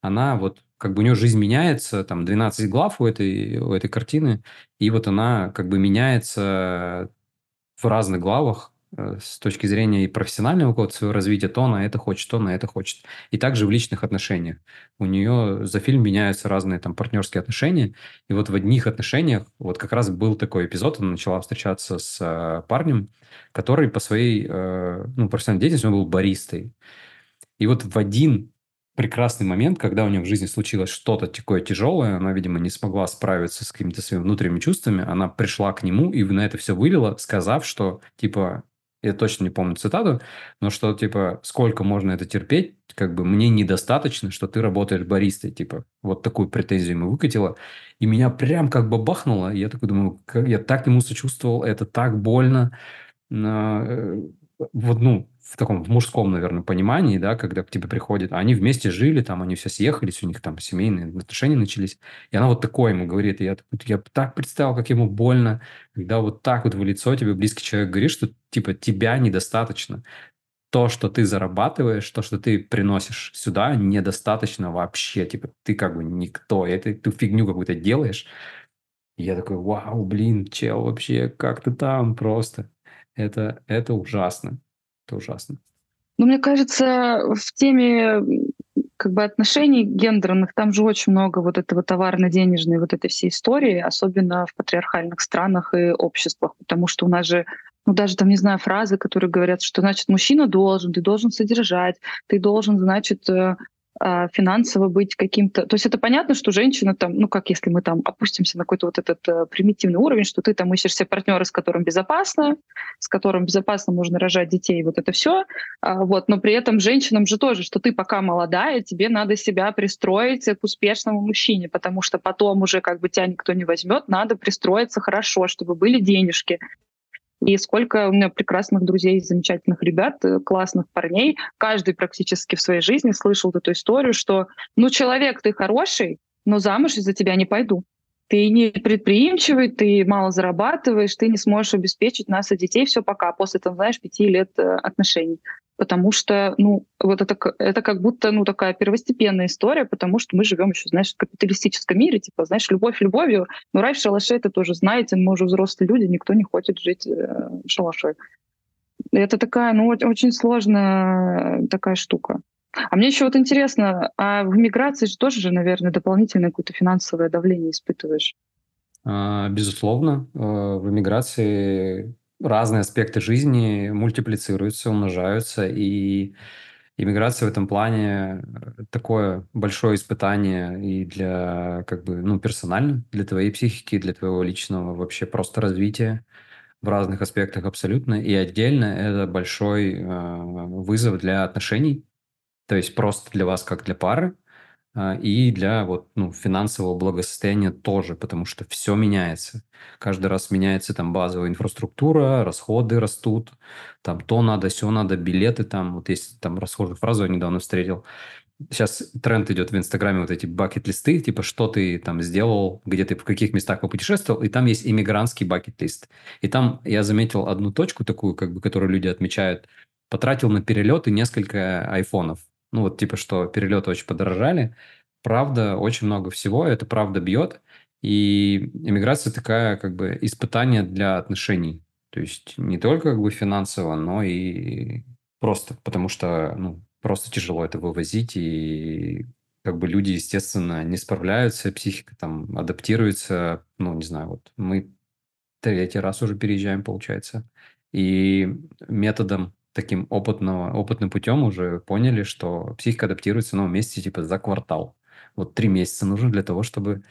она вот как бы у нее жизнь меняется, там 12 глав у этой, у этой картины, и вот она как бы меняется в разных главах с точки зрения и профессионального какого-то своего развития, то она это хочет, то она это хочет. И также в личных отношениях. У нее за фильм меняются разные там партнерские отношения. И вот в одних отношениях, вот как раз был такой эпизод, она начала встречаться с э, парнем, который по своей э, ну, профессиональной деятельности он был баристой. И вот в один прекрасный момент, когда у нее в жизни случилось что-то такое тяжелое, она, видимо, не смогла справиться с какими-то своими внутренними чувствами, она пришла к нему и на это все вылила, сказав, что, типа, я точно не помню цитату, но что, типа, сколько можно это терпеть, как бы мне недостаточно, что ты работаешь баристой, типа, вот такую претензию ему выкатила, и меня прям как бы бахнуло, я такой думаю, я так ему сочувствовал, это так больно, э, вот, ну, в таком в мужском, наверное, понимании, да, когда к тебе приходит, а они вместе жили, там, они все съехались, у них там семейные отношения начались, и она вот такое ему говорит, и я, я так представил, как ему больно, когда вот так вот в лицо тебе близкий человек говорит, что, типа, тебя недостаточно, то, что ты зарабатываешь, то, что ты приносишь сюда, недостаточно вообще, типа, ты как бы никто, и ты, фигню какую-то делаешь, я такой, вау, блин, чел, вообще, как ты там? Просто, это, это ужасно. Это ужасно. Ну, мне кажется, в теме как бы отношений гендерных там же очень много вот этого товарно-денежной вот этой всей истории, особенно в патриархальных странах и обществах, потому что у нас же ну даже там, не знаю, фразы, которые говорят, что, значит, мужчина должен, ты должен содержать, ты должен, значит, э, а, финансово быть каким-то... То есть это понятно, что женщина там, ну как если мы там опустимся на какой-то вот этот э, примитивный уровень, что ты там ищешь себе партнера, с которым безопасно, с которым безопасно можно рожать детей, вот это все. А, вот, но при этом женщинам же тоже, что ты пока молодая, тебе надо себя пристроить к успешному мужчине, потому что потом уже как бы тебя никто не возьмет, надо пристроиться хорошо, чтобы были денежки, и сколько у меня прекрасных друзей, замечательных ребят, э, классных парней. Каждый практически в своей жизни слышал эту историю, что ну человек ты хороший, но замуж из-за тебя не пойду. Ты не предприимчивый, ты мало зарабатываешь, ты не сможешь обеспечить нас и детей, все пока, после, там, знаешь, пяти лет э, отношений потому что, ну, вот это, это как будто, ну, такая первостепенная история, потому что мы живем еще, знаешь, в капиталистическом мире, типа, знаешь, любовь любовью, но рай в шалаше, это тоже знаете, мы уже взрослые люди, никто не хочет жить э, в. Это такая, ну, очень сложная такая штука. А мне еще вот интересно, а в миграции же тоже же, наверное, дополнительное какое-то финансовое давление испытываешь? А, безусловно, э, в эмиграции разные аспекты жизни мультиплицируются, умножаются, и иммиграция в этом плане э, такое большое испытание и для, как бы, ну, персонально, для твоей психики, для твоего личного вообще просто развития в разных аспектах абсолютно. И отдельно это большой э, вызов для отношений, то есть просто для вас как для пары, и для вот, ну, финансового благосостояния тоже, потому что все меняется. Каждый раз меняется там базовая инфраструктура, расходы растут, там то надо, все надо, билеты там, вот есть там расхожую фразу я недавно встретил, сейчас тренд идет в Инстаграме, вот эти бакет-листы, типа, что ты там сделал, где ты в каких местах попутешествовал, и там есть иммигрантский бакет-лист. И там я заметил одну точку такую, как бы, которую люди отмечают, потратил на перелеты несколько айфонов. Ну, вот типа, что перелеты очень подорожали. Правда, очень много всего, это правда бьет. И иммиграция такая, как бы, испытание для отношений. То есть не только как бы финансово, но и просто, потому что, ну, просто тяжело это вывозить, и как бы люди, естественно, не справляются, психика там адаптируется, ну, не знаю, вот мы третий раз уже переезжаем, получается, и методом таким опытного, опытным путем уже поняли, что психика адаптируется в новом месте типа за квартал. Вот три месяца нужно для того, чтобы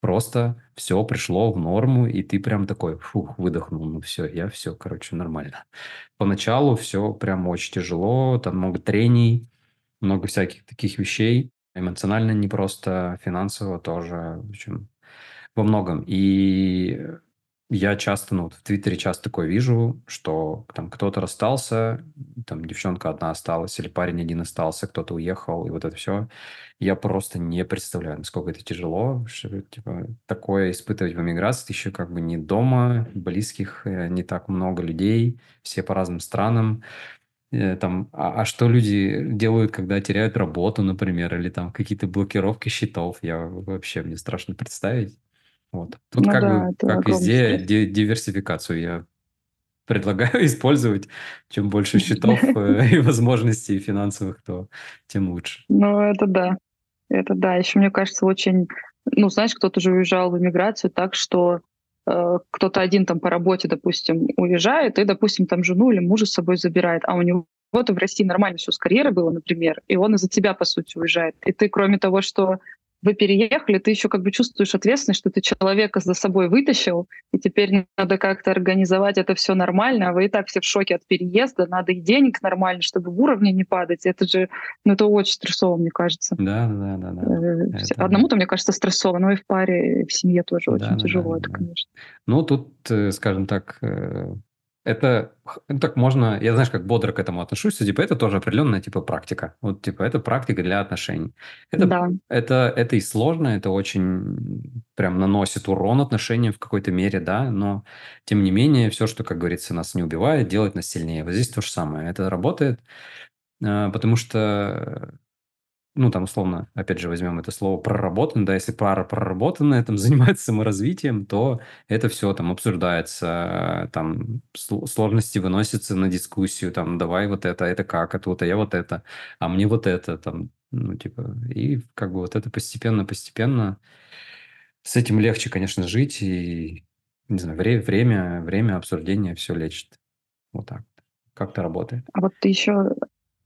просто все пришло в норму, и ты прям такой, фух, выдохнул, ну все, я все, короче, нормально. Поначалу все прям очень тяжело, там много трений, много всяких таких вещей, эмоционально непросто, финансово тоже, в общем, во многом. И я часто, ну, в Твиттере часто такое вижу, что там кто-то расстался, там девчонка одна осталась, или парень один остался, кто-то уехал, и вот это все. Я просто не представляю, насколько это тяжело, что, типа, такое испытывать в эмиграции, еще как бы не дома, близких, э, не так много людей, все по разным странам. Э, там, а, а что люди делают, когда теряют работу, например, или там какие-то блокировки счетов, я вообще, мне страшно представить. Вот. Тут Ну как да, бы, как везде, ди- диверсификацию я предлагаю использовать. Чем больше счетов э, и возможностей финансовых, то тем лучше. Ну, это да. Это да. Еще, мне кажется, очень... Ну, знаешь, кто-то же уезжал в эмиграцию так, что э, кто-то один там по работе, допустим, уезжает, и, допустим, там жену или мужа с собой забирает, а у него вот в России нормально все с карьерой было, например, и он из-за тебя, по сути, уезжает. И ты, кроме того, что вы переехали, ты еще как бы чувствуешь ответственность, что ты человека за собой вытащил, и теперь надо как-то организовать это все нормально, а вы и так все в шоке от переезда, надо и денег нормально, чтобы в уровне не падать. Это же, ну это очень стрессово, мне кажется. Да, да, да. да. Э, это... Одному-то, мне кажется, стрессово, но и в паре, и в семье тоже да, очень да, тяжело да, это, да. конечно. Ну, тут, э, скажем так, э, это ну, так можно, я знаешь, как бодро к этому отношусь, типа это тоже определенная типа практика. Вот типа это практика для отношений. Это, да. это, это и сложно, это очень прям наносит урон отношениям в какой-то мере, да, но тем не менее все, что, как говорится, нас не убивает, делает нас сильнее. Вот здесь то же самое. Это работает, а, потому что ну, там, условно, опять же, возьмем это слово проработан, да, если пара проработанная, там, занимается саморазвитием, то это все там обсуждается, там, сложности выносятся на дискуссию, там, давай вот это, это как, это вот, а я вот это, а мне вот это, там, ну, типа, и как бы вот это постепенно-постепенно с этим легче, конечно, жить, и, не знаю, вре- время, время обсуждения все лечит. Вот так. Как это работает? А вот ты еще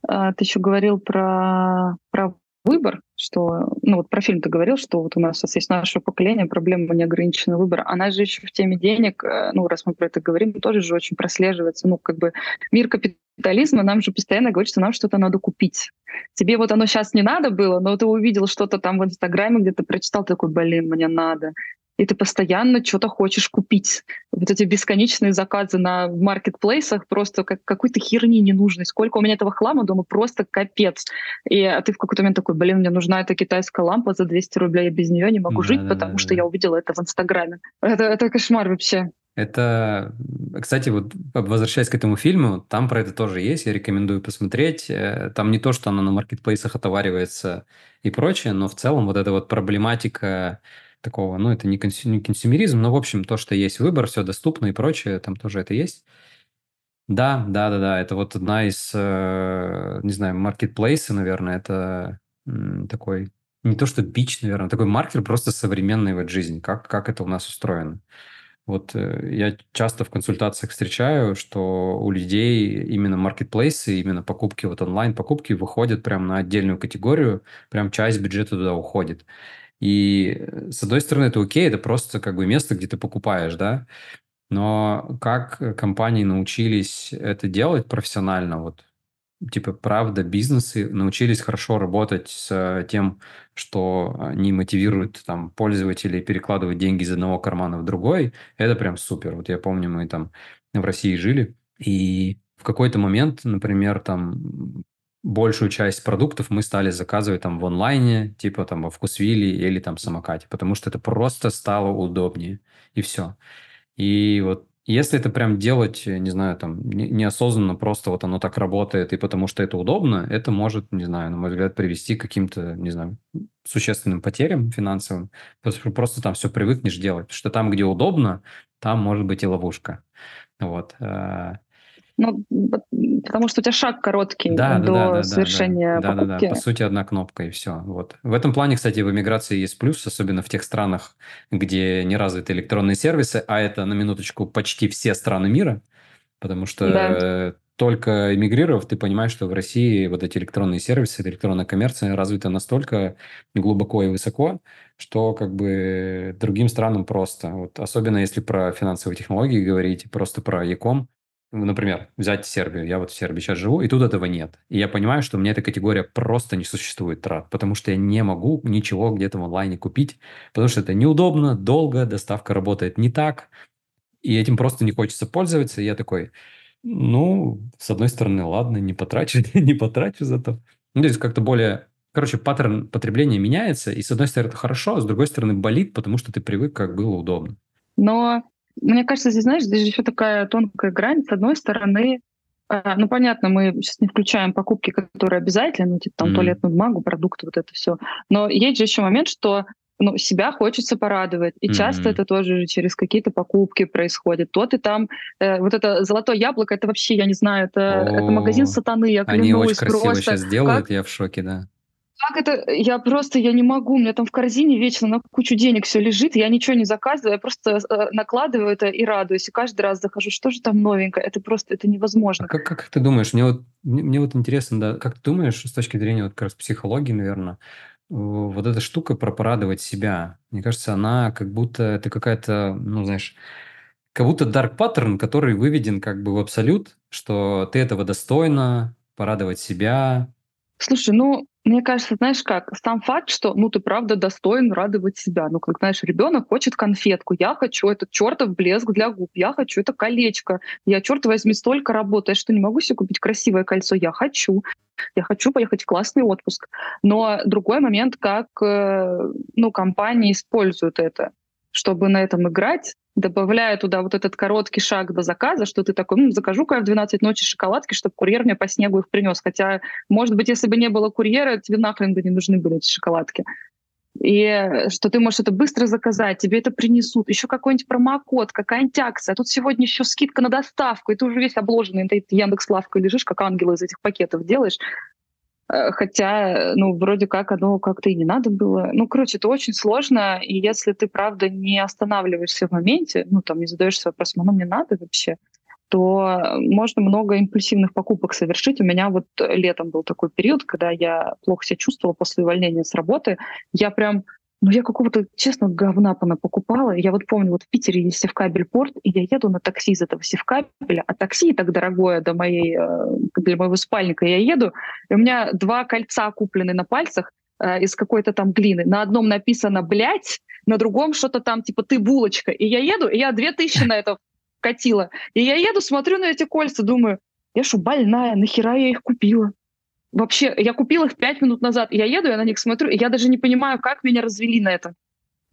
а, ты еще говорил про, про выбор, что, ну вот про фильм ты говорил, что вот у нас есть наше поколение, проблема неограниченного выбора. Она же еще в теме денег, э, ну раз мы про это говорим, тоже же очень прослеживается. Ну как бы мир капитализма нам же постоянно говорит, что нам что-то надо купить. Тебе вот оно сейчас не надо было, но ты увидел что-то там в Инстаграме, где-то прочитал, такой, блин, мне надо и ты постоянно что-то хочешь купить. Вот эти бесконечные заказы на маркетплейсах просто как какой-то херни ненужной. Сколько у меня этого хлама дома, просто капец. И а ты в какой-то момент такой, блин, мне нужна эта китайская лампа за 200 рублей, я без нее не могу да, жить, да, потому да, что да. я увидела это в Инстаграме. Это, это кошмар вообще. Это, кстати, вот возвращаясь к этому фильму, там про это тоже есть, я рекомендую посмотреть. Э, там не то, что оно на маркетплейсах отоваривается и прочее, но в целом вот эта вот проблематика такого, ну, это не, консю, консюмеризм, но, в общем, то, что есть выбор, все доступно и прочее, там тоже это есть. Да, да, да, да, это вот одна из, э, не знаю, маркетплейсы, наверное, это такой, не то что бич, наверное, такой маркер просто современной вот жизни, как, как это у нас устроено. Вот э, я часто в консультациях встречаю, что у людей именно маркетплейсы, именно покупки, вот онлайн-покупки выходят прямо на отдельную категорию, прям часть бюджета туда уходит. И э, с одной стороны, это окей, это просто как бы место, где ты покупаешь, да. Но как компании научились это делать профессионально, вот типа, правда, бизнесы научились хорошо работать с тем, что они мотивируют там пользователей перекладывать деньги из одного кармана в другой, это прям супер. Вот я помню, мы там в России жили, и в какой-то момент, например, там большую часть продуктов мы стали заказывать там в онлайне, типа там во Вкусвилле или там самокате, потому что это просто стало удобнее, и все. И вот если это прям делать, не знаю, там, неосознанно, просто вот оно так работает, и потому что это удобно, это может, не знаю, на мой взгляд, привести к каким-то, не знаю, существенным потерям финансовым. Просто, просто там все привыкнешь делать. Потому что там, где удобно, там может быть и ловушка. Вот. Э, ну, потому что у тебя шаг короткий да, до да, да, совершения да, покупки. Да, да, по сути, одна кнопка и все. Вот. В этом плане, кстати, в эмиграции есть плюс, особенно в тех странах, где не развиты электронные сервисы, а это, на минуточку, почти все страны мира, потому что да. только эмигрировав, ты понимаешь, что в России вот эти электронные сервисы, электронная коммерция развита настолько глубоко и высоко, что как бы другим странам просто. Вот особенно если про финансовые технологии говорить, просто про Яком, например, взять Сербию. Я вот в Сербии сейчас живу, и тут этого нет. И я понимаю, что меня эта категория просто не существует трат, потому что я не могу ничего где-то в онлайне купить, потому что это неудобно, долго, доставка работает не так, и этим просто не хочется пользоваться. И я такой, ну, с одной стороны, ладно, не потрачу, не потрачу зато. Ну, то есть как-то более... Короче, паттерн потребления меняется, и с одной стороны это хорошо, а с другой стороны болит, потому что ты привык, как было удобно. Но мне кажется, здесь, знаешь, здесь еще такая тонкая грань. С одной стороны, а, ну, понятно, мы сейчас не включаем покупки, которые обязательны, типа там mm-hmm. туалетную бумагу, продукты, вот это все. Но есть же еще момент, что ну, себя хочется порадовать. И mm-hmm. часто это тоже через какие-то покупки происходит. То ты там, э, вот это золотое яблоко, это вообще, я не знаю, это, это магазин сатаны, я клянусь. Они очень красиво просто. сейчас делают, как... я в шоке, да. Как это? Я просто, я не могу. У меня там в корзине вечно на кучу денег все лежит. Я ничего не заказываю, я просто э, накладываю это и радуюсь. И каждый раз захожу, что же там новенькое? Это просто, это невозможно. А как, как ты думаешь? Мне вот, мне, мне вот интересно, да, как ты думаешь, с точки зрения вот как раз психологии, наверное, вот эта штука про порадовать себя, мне кажется, она как будто это какая-то, ну, знаешь, как будто dark pattern, который выведен как бы в абсолют, что ты этого достойна, порадовать себя. Слушай, ну, мне кажется, знаешь как, сам факт, что ну ты правда достоин радовать себя. Ну, как знаешь, ребенок хочет конфетку, я хочу этот чертов блеск для губ, я хочу это колечко, я, черт возьми, столько работаю, что не могу себе купить красивое кольцо, я хочу. Я хочу поехать в классный отпуск. Но другой момент, как э, ну, компании используют это, чтобы на этом играть, добавляя туда вот этот короткий шаг до заказа, что ты такой, ну, закажу-ка я в 12 ночи шоколадки, чтобы курьер мне по снегу их принес. Хотя, может быть, если бы не было курьера, тебе нахрен бы не нужны были эти шоколадки. И что ты можешь это быстро заказать, тебе это принесут. Еще какой-нибудь промокод, какая-нибудь акция. А тут сегодня еще скидка на доставку, и ты уже весь обложенный, ты Яндекс Лавкой лежишь, как ангел из этих пакетов делаешь. Э, хотя, ну, вроде как оно как-то и не надо было. Ну, короче, это очень сложно, и если ты, правда, не останавливаешься в моменте, ну, там, не задаешься вопросом, оно мне надо вообще, то можно много импульсивных покупок совершить. У меня вот летом был такой период, когда я плохо себя чувствовала после увольнения с работы. Я прям ну, я какого-то, честно, говна покупала. Я вот помню, вот в Питере есть Севкабель порт, и я еду на такси из этого Севкабеля, а такси так дорогое до моей, э, для моего спальника. Я еду, и у меня два кольца куплены на пальцах э, из какой-то там глины. На одном написано «блять», на другом что-то там типа «ты булочка». И я еду, и я две тысячи на это катила. И я еду, смотрю на эти кольца, думаю, я что, больная, нахера я их купила? Вообще, я купила их пять минут назад, я еду, я на них смотрю, и я даже не понимаю, как меня развели на это.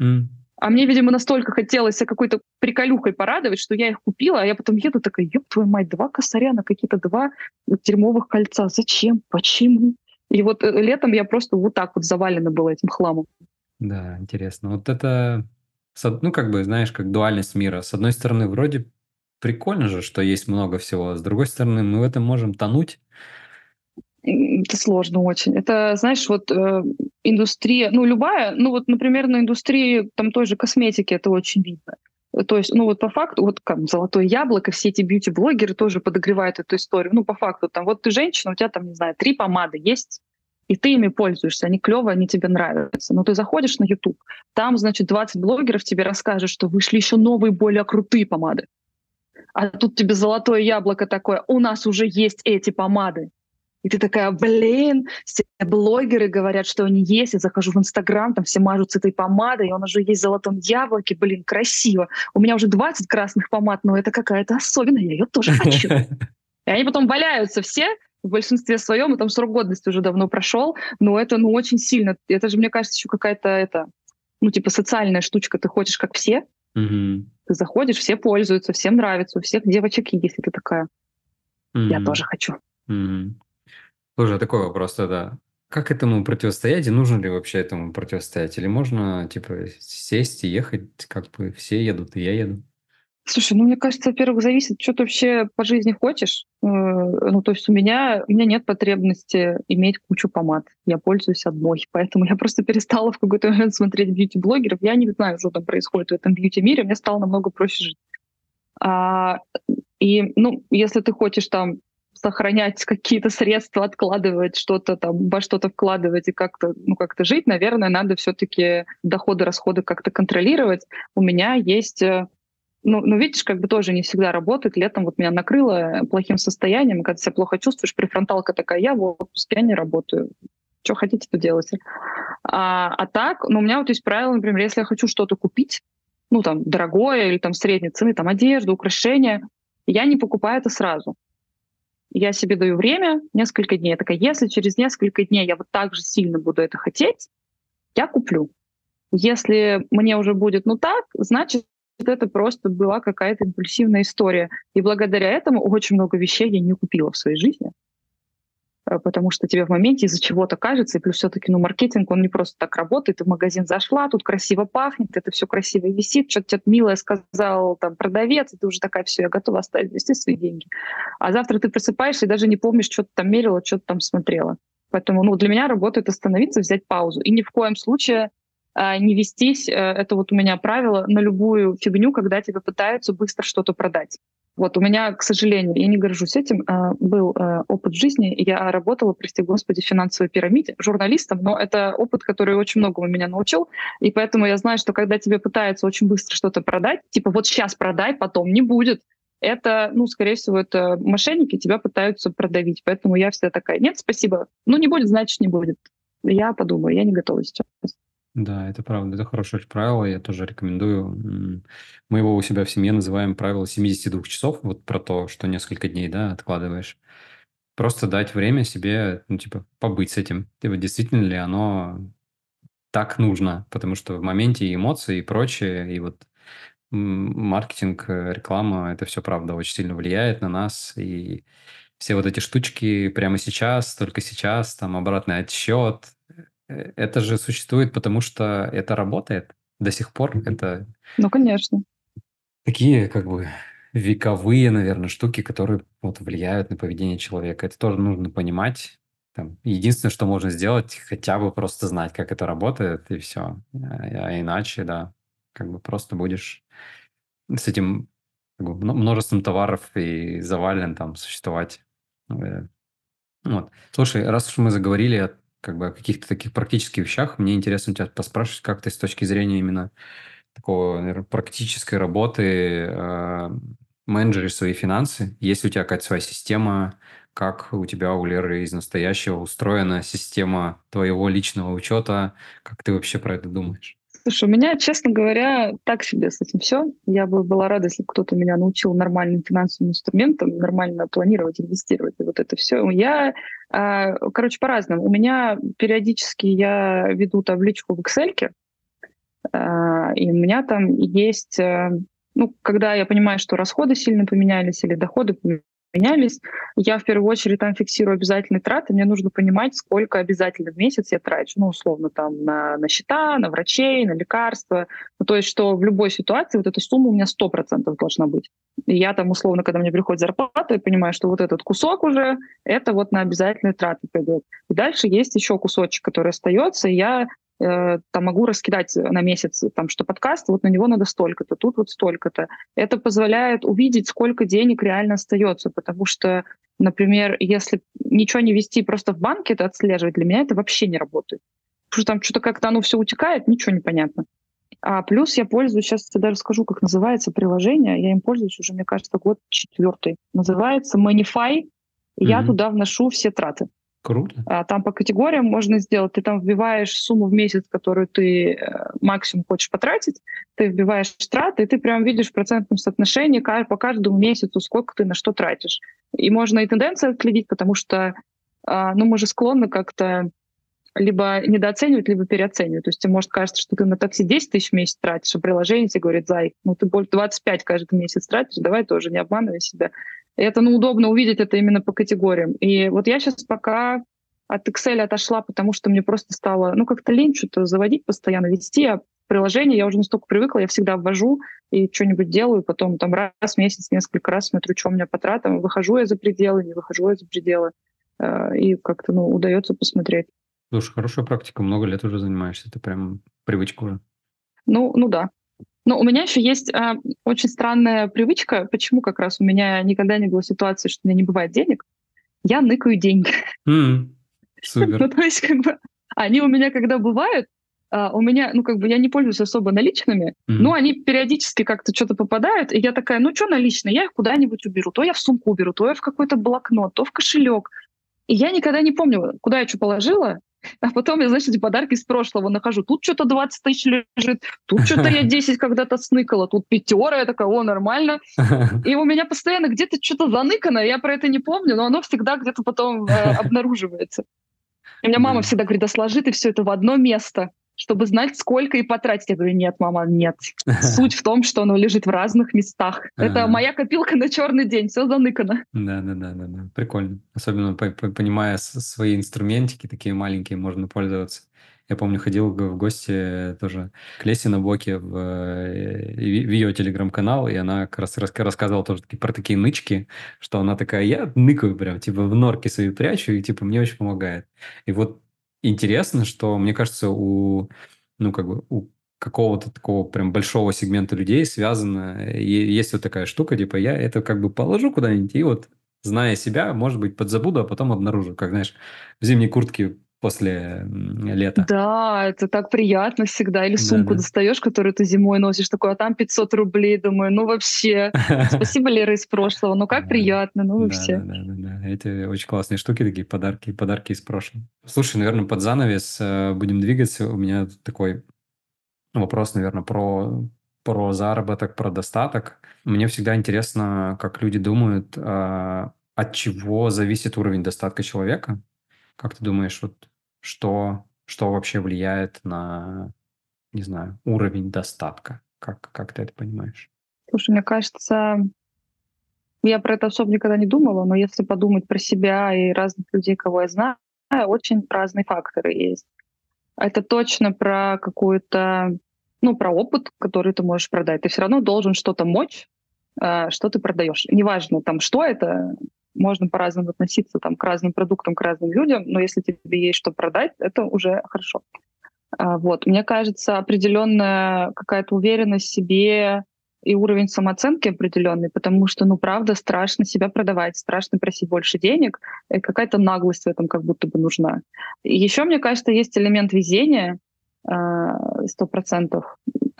Mm. А мне, видимо, настолько хотелось какой-то приколюхой порадовать, что я их купила, а я потом еду такая, ёб твою мать, два косаря на какие-то два дерьмовых кольца. Зачем? Почему? И вот э, летом я просто вот так вот завалена была этим хламом. Да, интересно. Вот это, ну, как бы, знаешь, как дуальность мира. С одной стороны, вроде прикольно же, что есть много всего. С другой стороны, мы в этом можем тонуть, это сложно очень. Это, знаешь, вот э, индустрия, ну, любая, ну, вот, например, на индустрии там той же косметики это очень видно. То есть, ну вот по факту, вот как золотое яблоко, все эти бьюти-блогеры тоже подогревают эту историю. Ну, по факту, там, вот ты женщина, у тебя там, не знаю, три помады есть, и ты ими пользуешься, они клевые, они тебе нравятся. Но ты заходишь на YouTube, там, значит, 20 блогеров тебе расскажут, что вышли еще новые, более крутые помады. А тут тебе золотое яблоко такое, у нас уже есть эти помады. И ты такая, блин, все блогеры говорят, что они есть. Я захожу в Инстаграм, там все мажутся этой помадой, и он уже есть в золотом яблоке. Блин, красиво. У меня уже 20 красных помад, но это какая-то особенная, я ее тоже хочу. И они потом валяются все, в большинстве своем, и там срок годности уже давно прошел, но это, ну, очень сильно. Это же, мне кажется, еще какая-то, это, ну, типа социальная штучка. Ты хочешь как все, ты заходишь, все пользуются, всем нравится, у всех девочек есть, и ты такая, я тоже хочу. Слушай, такой вопрос тогда. Как этому противостоять и нужно ли вообще этому противостоять? Или можно, типа, сесть и ехать, как бы все едут, и я еду? Слушай, ну мне кажется, во-первых, зависит, что ты вообще по жизни хочешь. Э, ну, то есть у меня, у меня нет потребности иметь кучу помад. Я пользуюсь одной. Поэтому я просто перестала в какой-то момент смотреть бьюти-блогеров. Я не знаю, что там происходит в этом бьюти-мире. Мне стало намного проще жить. А, и, ну, если ты хочешь там сохранять какие-то средства, откладывать что-то там, во что-то вкладывать и как-то, ну, как-то жить, наверное, надо все-таки доходы, расходы как-то контролировать. У меня есть э, ну, ну, видишь, как бы тоже не всегда работает. Летом вот меня накрыло плохим состоянием, когда себя плохо чувствуешь, префронталка такая, я в отпуске, я не работаю. Что хотите, то делайте. А, а так, ну, у меня вот есть правило, например, если я хочу что-то купить, ну, там, дорогое или там средней цены, там, одежду, украшения, я не покупаю это сразу я себе даю время, несколько дней. Я такая, если через несколько дней я вот так же сильно буду это хотеть, я куплю. Если мне уже будет ну так, значит, это просто была какая-то импульсивная история. И благодаря этому очень много вещей я не купила в своей жизни. Э, потому что тебе в моменте из-за чего-то кажется, и плюс все-таки ну, маркетинг, он не просто так работает, ты в магазин зашла, тут красиво пахнет, это все красиво висит, что-то тебе милое сказал там продавец, и ты уже такая, все, я готова оставить вести свои деньги. А завтра ты просыпаешься и даже не помнишь, что ты там мерила, что ты там смотрела. Поэтому ну, для меня работает остановиться, взять паузу. И ни в коем случае э, не вестись, э, это вот у меня правило, на любую фигню, когда тебе пытаются быстро что-то продать. Вот у меня, к сожалению, я не горжусь этим, э, был э, опыт жизни. Я работала, прости господи, в финансовой пирамиде журналистом, но это опыт, который очень многому меня научил. И поэтому я знаю, что когда тебе пытаются очень быстро что-то продать, типа вот сейчас продай, потом не будет, это, ну, скорее всего, это мошенники тебя пытаются продавить. Поэтому я всегда такая, нет, спасибо. Ну, не будет, значит, не будет. Я подумаю, я не готова сейчас. Да, это правда, это хорошее правило, я тоже рекомендую. Мы его у себя в семье называем правило 72 часов, вот про то, что несколько дней, да, откладываешь. Просто дать время себе, ну, типа, побыть с этим. Типа, действительно ли оно так нужно, потому что в моменте эмоции, и прочее, и вот маркетинг, э, реклама, это все правда очень сильно влияет на нас, и все вот эти штучки прямо сейчас, только сейчас, там обратный отсчет, это же существует, потому что это работает до сих пор. Это Ну, конечно. такие как бы вековые, наверное, штуки, которые вот влияют на поведение человека. Это тоже нужно понимать. Там, единственное, что можно сделать, хотя бы просто знать, как это работает, и все. А, а иначе, да, как бы просто будешь с этим как бы, множеством товаров и завален там существовать. Э, вот. Слушай, раз уж мы заговорили как бы, о каких-то таких практических вещах, мне интересно тебя поспрашивать, как ты с точки зрения именно такого, наверное, практической работы э, менеджеришь свои финансы? Есть ли у тебя какая-то своя система? Как у тебя, у Леры из настоящего устроена система твоего личного учета? Как ты вообще про это думаешь? Слушай, у меня, честно говоря, так себе с этим все. Я бы была рада, если кто-то меня научил нормальным финансовым инструментам, нормально планировать, инвестировать. И вот это все. Я, а, короче, по-разному. У меня периодически я веду табличку в Excel, а, и у меня там есть э, ну, когда я понимаю, что расходы сильно поменялись или доходы менялись. Я в первую очередь там фиксирую обязательные траты. Мне нужно понимать, сколько обязательно в месяц я трачу. Ну, условно, там на, на счета, на врачей, на лекарства. Ну, то есть, что в любой ситуации вот эта сумма у меня 100% должна быть. И я там, условно, когда мне приходит зарплата, я понимаю, что вот этот кусок уже, это вот на обязательные траты пойдет. И дальше есть еще кусочек, который остается, и я Э, там могу раскидать на месяц, там, что подкаст, вот на него надо столько-то, тут вот столько-то. Это позволяет увидеть, сколько денег реально остается, потому что, например, если ничего не вести, просто в банке это отслеживать, для меня это вообще не работает. Потому что там что-то как-то оно все утекает, ничего не понятно. А плюс я пользуюсь, сейчас я даже скажу, как называется приложение, я им пользуюсь уже, мне кажется, год четвертый. Называется Manify, mm-hmm. я туда вношу все траты. Круто. А, там по категориям можно сделать. Ты там вбиваешь сумму в месяц, которую ты э, максимум хочешь потратить, ты вбиваешь траты, и ты прям видишь в процентном соотношении по каждому месяцу, сколько ты на что тратишь. И можно и тенденции отследить, потому что а, ну, мы же склонны как-то либо недооценивать, либо переоценивать. То есть тебе может кажется, что ты на такси 10 тысяч в месяц тратишь, а приложение тебе говорит, зай, ну ты больше 25 каждый месяц тратишь, давай тоже не обманывай себя. Это ну, удобно увидеть это именно по категориям. И вот я сейчас пока от Excel отошла, потому что мне просто стало, ну, как-то лень что-то заводить, постоянно вести, а приложение я уже настолько привыкла, я всегда ввожу и что-нибудь делаю, потом там раз в месяц, несколько раз смотрю, что у меня по тратам, выхожу я за пределы, не выхожу я за пределы, э, и как-то, ну, удается посмотреть. Слушай, хорошая практика, много лет уже занимаешься, это прям привычка уже. Ну, ну да. Но у меня еще есть э, очень странная привычка. Почему как раз у меня никогда не было ситуации, что у меня не бывает денег? Я ныкаю деньги. Mm, супер. ну, то есть, как бы, они у меня, когда бывают, Uh, у меня, ну, как бы я не пользуюсь особо наличными, mm-hmm. но они периодически как-то что-то попадают, и я такая, ну, что наличные? Я их куда-нибудь уберу. То я в сумку уберу, то я в какой-то блокнот, то в кошелек. И я никогда не помню, куда я что положила, а потом я, значит, подарки из прошлого нахожу. Тут что-то 20 тысяч лежит, тут что-то я 10 когда-то сныкала, тут пятера, я такая, о, нормально. И у меня постоянно где-то что-то заныкано, я про это не помню, но оно всегда где-то потом э, обнаруживается. У меня мама всегда говорит, да сложи ты все это в одно место. Чтобы знать, сколько и потратить. Я говорю, нет, мама, нет. Суть в том, что оно лежит в разных местах. Это моя копилка на черный день, все заныкано. Да, да, да, да, да. Прикольно. Особенно понимая свои инструментики, такие маленькие, можно пользоваться. Я помню, ходил в гости тоже к Лесе на Боке в, э, в ее телеграм-канал, и она как раз рассказывала тоже про такие нычки, что она такая, я ныкаю прям, типа в норке свои прячу, и типа мне очень помогает. И вот интересно, что, мне кажется, у, ну, как бы, у какого-то такого прям большого сегмента людей связано, есть вот такая штука, типа я это как бы положу куда-нибудь, и вот зная себя, может быть, подзабуду, а потом обнаружу, как, знаешь, в зимней куртке после лета. Да, это так приятно всегда. Или сумку да, да. достаешь, которую ты зимой носишь, такой, а там 500 рублей, думаю, ну вообще, спасибо, Лера, из прошлого, ну как приятно, ну вообще. Да, да, да, да, эти очень классные штуки, такие подарки, подарки из прошлого. Слушай, наверное, под занавес э, будем двигаться. У меня такой вопрос, наверное, про про заработок, про достаток. Мне всегда интересно, как люди думают, а, от чего зависит уровень достатка человека. Как ты думаешь, вот что, что вообще влияет на, не знаю, уровень достатка? Как, как ты это понимаешь? Слушай, мне кажется, я про это особо никогда не думала, но если подумать про себя и разных людей, кого я знаю, очень разные факторы есть. Это точно про какую-то, ну, про опыт, который ты можешь продать. Ты все равно должен что-то мочь, э, что ты продаешь. Неважно, там, что это, можно по-разному относиться там, к разным продуктам, к разным людям, но если тебе есть что продать, это уже хорошо. А, вот. Мне кажется, определенная какая-то уверенность в себе и уровень самооценки определенный, потому что, ну, правда, страшно себя продавать, страшно просить больше денег, какая-то наглость в этом как будто бы нужна. Еще, мне кажется, есть элемент везения, а, сто процентов.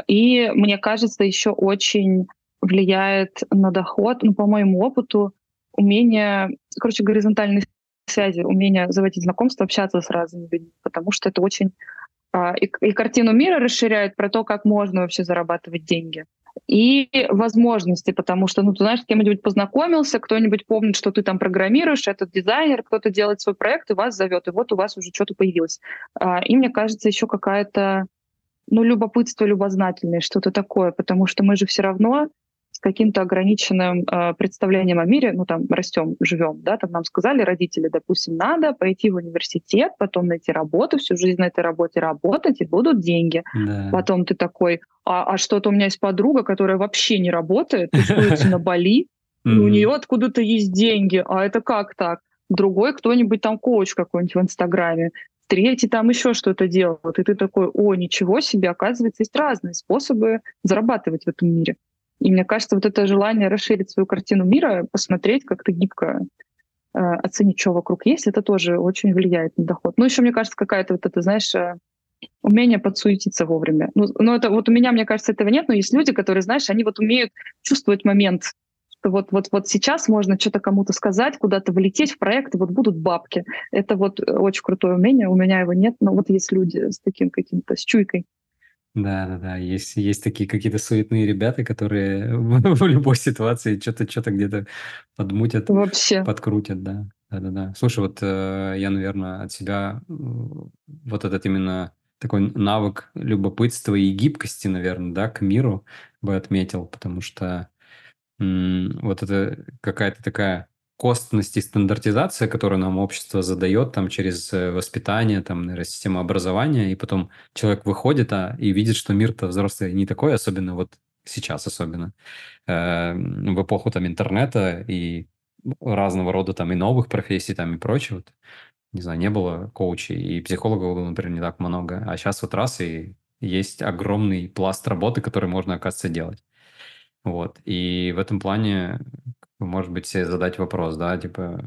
И мне кажется, еще очень влияет на доход, ну, по моему опыту, умение, короче, горизонтальные связи, умение заводить знакомства, общаться с разными людьми, потому что это очень а, и, и картину мира расширяет про то, как можно вообще зарабатывать деньги. И возможности, потому что, ну, ты знаешь, с кем-нибудь познакомился, кто-нибудь помнит, что ты там программируешь, этот дизайнер, кто-то делает свой проект и вас зовет, и вот у вас уже что-то появилось. А, и мне кажется, еще какая-то, ну, любопытство любознательное, что-то такое, потому что мы же все равно с каким-то ограниченным э, представлением о мире, ну там растем, живем, да, там нам сказали родители, допустим, надо пойти в университет, потом найти работу, всю жизнь на этой работе работать, и будут деньги. Да. Потом ты такой, а, а что-то у меня есть подруга, которая вообще не работает, тусуется на Бали, у нее откуда-то есть деньги, а это как так? Другой кто-нибудь там коуч какой-нибудь в Инстаграме, третий там еще что-то делает, и ты такой, о, ничего себе, оказывается, есть разные способы зарабатывать в этом мире. И мне кажется, вот это желание расширить свою картину мира, посмотреть, как-то гибко э, оценить, что вокруг есть, это тоже очень влияет на доход. Ну, еще, мне кажется, какая-то вот это, знаешь, э, умение подсуетиться вовремя. Ну, ну, это вот у меня, мне кажется, этого нет, но есть люди, которые, знаешь, они вот умеют чувствовать момент, что вот, вот, вот сейчас можно что-то кому-то сказать, куда-то влететь в проект, и вот будут бабки. Это вот очень крутое умение, у меня его нет, но вот есть люди с таким каким-то, с чуйкой. Да, да, да. Есть, есть такие какие-то суетные ребята, которые в, любой ситуации что-то что-то где-то подмутят, Вообще. подкрутят, да. Да, да, да. Слушай, вот э, я, наверное, от себя э, вот этот именно такой навык любопытства и гибкости, наверное, да, к миру бы отметил, потому что м, вот это какая-то такая костность и стандартизация, которую нам общество задает там через э, воспитание, там, наверное, систему образования, и потом человек выходит а, и видит, что мир-то взрослый не такой, особенно вот сейчас особенно, э, в эпоху там интернета и разного рода там и новых профессий там и прочего. Не знаю, не было коучей и психологов было, например, не так много, а сейчас вот раз и есть огромный пласт работы, который можно, оказывается, делать. Вот. И в этом плане может быть, себе задать вопрос, да, типа,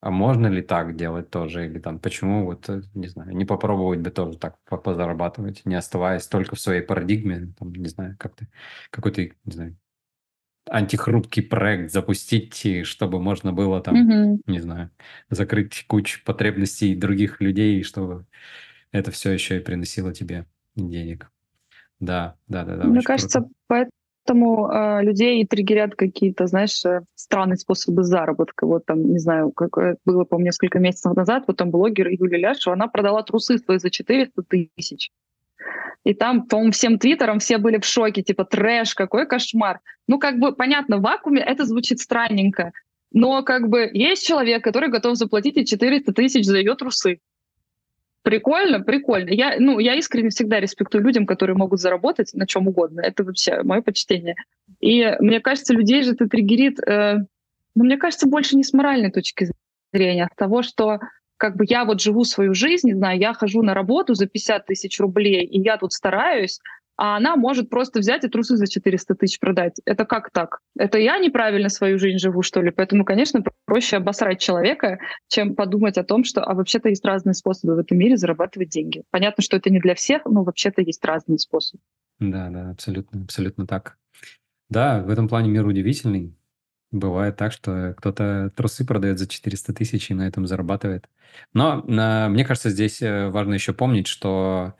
а можно ли так делать тоже? Или там, почему вот, э, не знаю, не попробовать бы тоже так позарабатывать, не оставаясь только в своей парадигме, там, не знаю, как-то какой-то, не знаю, антихрупкий проект запустить, чтобы можно было там, mm-hmm. не знаю, закрыть кучу потребностей других людей, чтобы это все еще и приносило тебе денег. Да, да, да, да. Мне кажется, круто. Поэтому э, людей триггерят какие-то, знаешь, э, странные способы заработка. Вот там, не знаю, как э, было, по несколько месяцев назад, вот там блогер Юлия Ляшева, она продала трусы свои за 400 тысяч. и там, по-моему, всем твиттером все были в шоке, типа, трэш, какой кошмар. Ну, как бы, понятно, в вакууме это звучит странненько, но как бы есть человек, который готов заплатить и 400 тысяч за ее трусы. Прикольно, прикольно. Я, ну, я искренне всегда респектую людям, которые могут заработать на чем угодно. Это вообще мое почтение. И мне кажется, людей же это триггерит, э, ну, мне кажется, больше не с моральной точки зрения, а того, что как бы я вот живу свою жизнь, не знаю, я хожу на работу за 50 тысяч рублей, и я тут стараюсь, а она может просто взять и трусы за 400 тысяч продать. Это как так? Это я неправильно свою жизнь живу, что ли? Поэтому, конечно, проще обосрать человека, чем подумать о том, что а вообще-то есть разные способы в этом мире зарабатывать деньги. Понятно, что это не для всех, но вообще-то есть разные способы. Да, да, абсолютно, абсолютно так. Да, в этом плане мир удивительный. Бывает так, что кто-то трусы продает за 400 тысяч и на этом зарабатывает. Но э, мне кажется, здесь э, важно еще помнить, что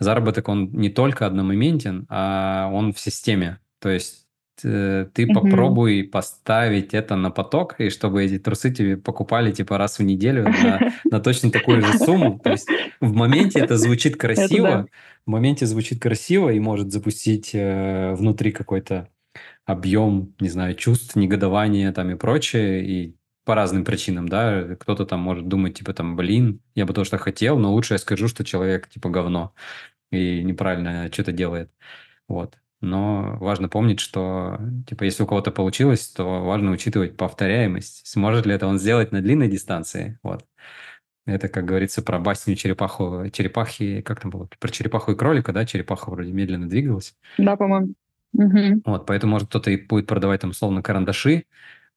заработок, он не только одномоментен, а он в системе. То есть э, ты mm-hmm. попробуй поставить это на поток, и чтобы эти трусы тебе покупали типа раз в неделю на, на точно такую же сумму. То есть в моменте это звучит красиво, это да. в моменте звучит красиво и может запустить э, внутри какой-то объем, не знаю, чувств, негодования там и прочее, и по разным причинам, да, кто-то там может думать, типа, там, блин, я бы то, что хотел, но лучше я скажу, что человек, типа, говно и неправильно что-то делает, вот. Но важно помнить, что, типа, если у кого-то получилось, то важно учитывать повторяемость. Сможет ли это он сделать на длинной дистанции, вот. Это, как говорится, про басню черепаху, черепахи, как там было, про черепаху и кролика, да, черепаха вроде медленно двигалась. Да, по-моему. Угу. Вот, поэтому, может, кто-то и будет продавать там, условно, карандаши,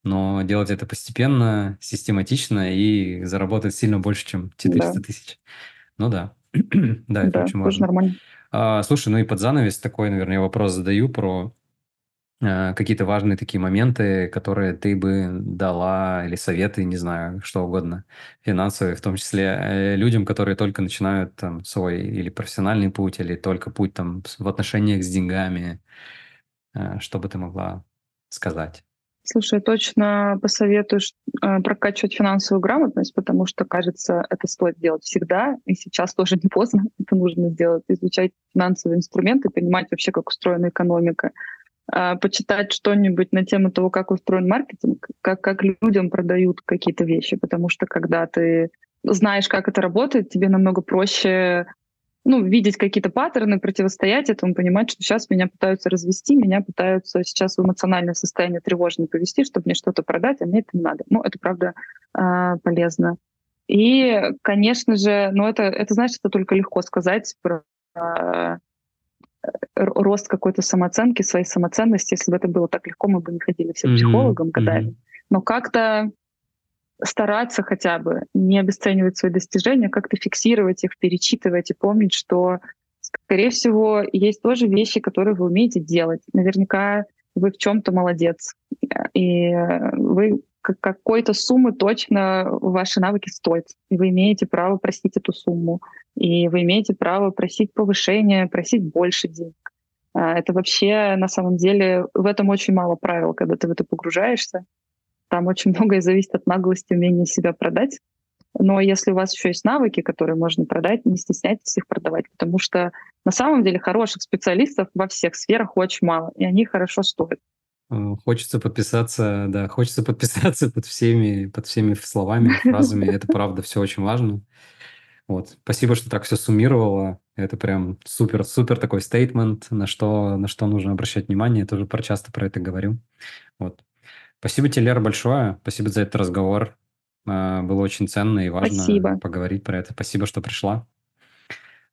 но делать это постепенно, систематично и заработать сильно больше, чем 400 да. тысяч. Ну да, да, это да, очень важно. нормально. А, слушай, ну и под занавес такой, наверное, вопрос задаю про а, какие-то важные такие моменты, которые ты бы дала, или советы, не знаю, что угодно, финансовые, в том числе э, людям, которые только начинают там свой или профессиональный путь, или только путь там в отношениях с деньгами, что бы ты могла сказать? Слушай, точно посоветую э, прокачивать финансовую грамотность, потому что, кажется, это стоит делать всегда, и сейчас тоже не поздно это нужно сделать, изучать финансовые инструменты, понимать вообще, как устроена экономика, э, почитать что-нибудь на тему того, как устроен маркетинг, как, как людям продают какие-то вещи, потому что когда ты знаешь, как это работает, тебе намного проще ну, видеть какие-то паттерны, противостоять этому, понимать, что сейчас меня пытаются развести, меня пытаются сейчас в эмоциональное состояние тревожное повести, чтобы мне что-то продать, а мне это не надо. Ну, это правда э, полезно. И, конечно же, ну, это, это, знаешь, это только легко сказать про э, рост какой-то самооценки, своей самоценности. Если бы это было так легко, мы бы не ходили все mm-hmm. психологам годами. Mm-hmm. Но как-то стараться хотя бы не обесценивать свои достижения, как-то фиксировать их, перечитывать и помнить, что, скорее всего, есть тоже вещи, которые вы умеете делать. Наверняка вы в чем-то молодец, и вы какой-то суммы точно ваши навыки стоят, и вы имеете право просить эту сумму, и вы имеете право просить повышения, просить больше денег. А, это вообще, на самом деле, в этом очень мало правил, когда ты в это погружаешься. Там очень многое зависит от наглости, умения себя продать. Но если у вас еще есть навыки, которые можно продать, не стесняйтесь их продавать, потому что на самом деле хороших специалистов во всех сферах очень мало, и они хорошо стоят. Хочется подписаться, да, хочется подписаться под всеми, под всеми словами, фразами. Это правда все очень важно. Вот. Спасибо, что так все суммировала. Это прям супер, супер такой стейтмент, на что, на что нужно обращать внимание. Я тоже про часто про это говорю. Вот. Спасибо тебе, Лера, большое. Спасибо за этот разговор. А, было очень ценно и важно Спасибо. поговорить про это. Спасибо, что пришла.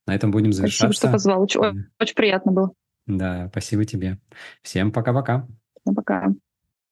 На этом будем завершаться. Спасибо, что позвал. Очень, очень приятно было. Да, спасибо тебе. Всем пока-пока. Пока. -пока.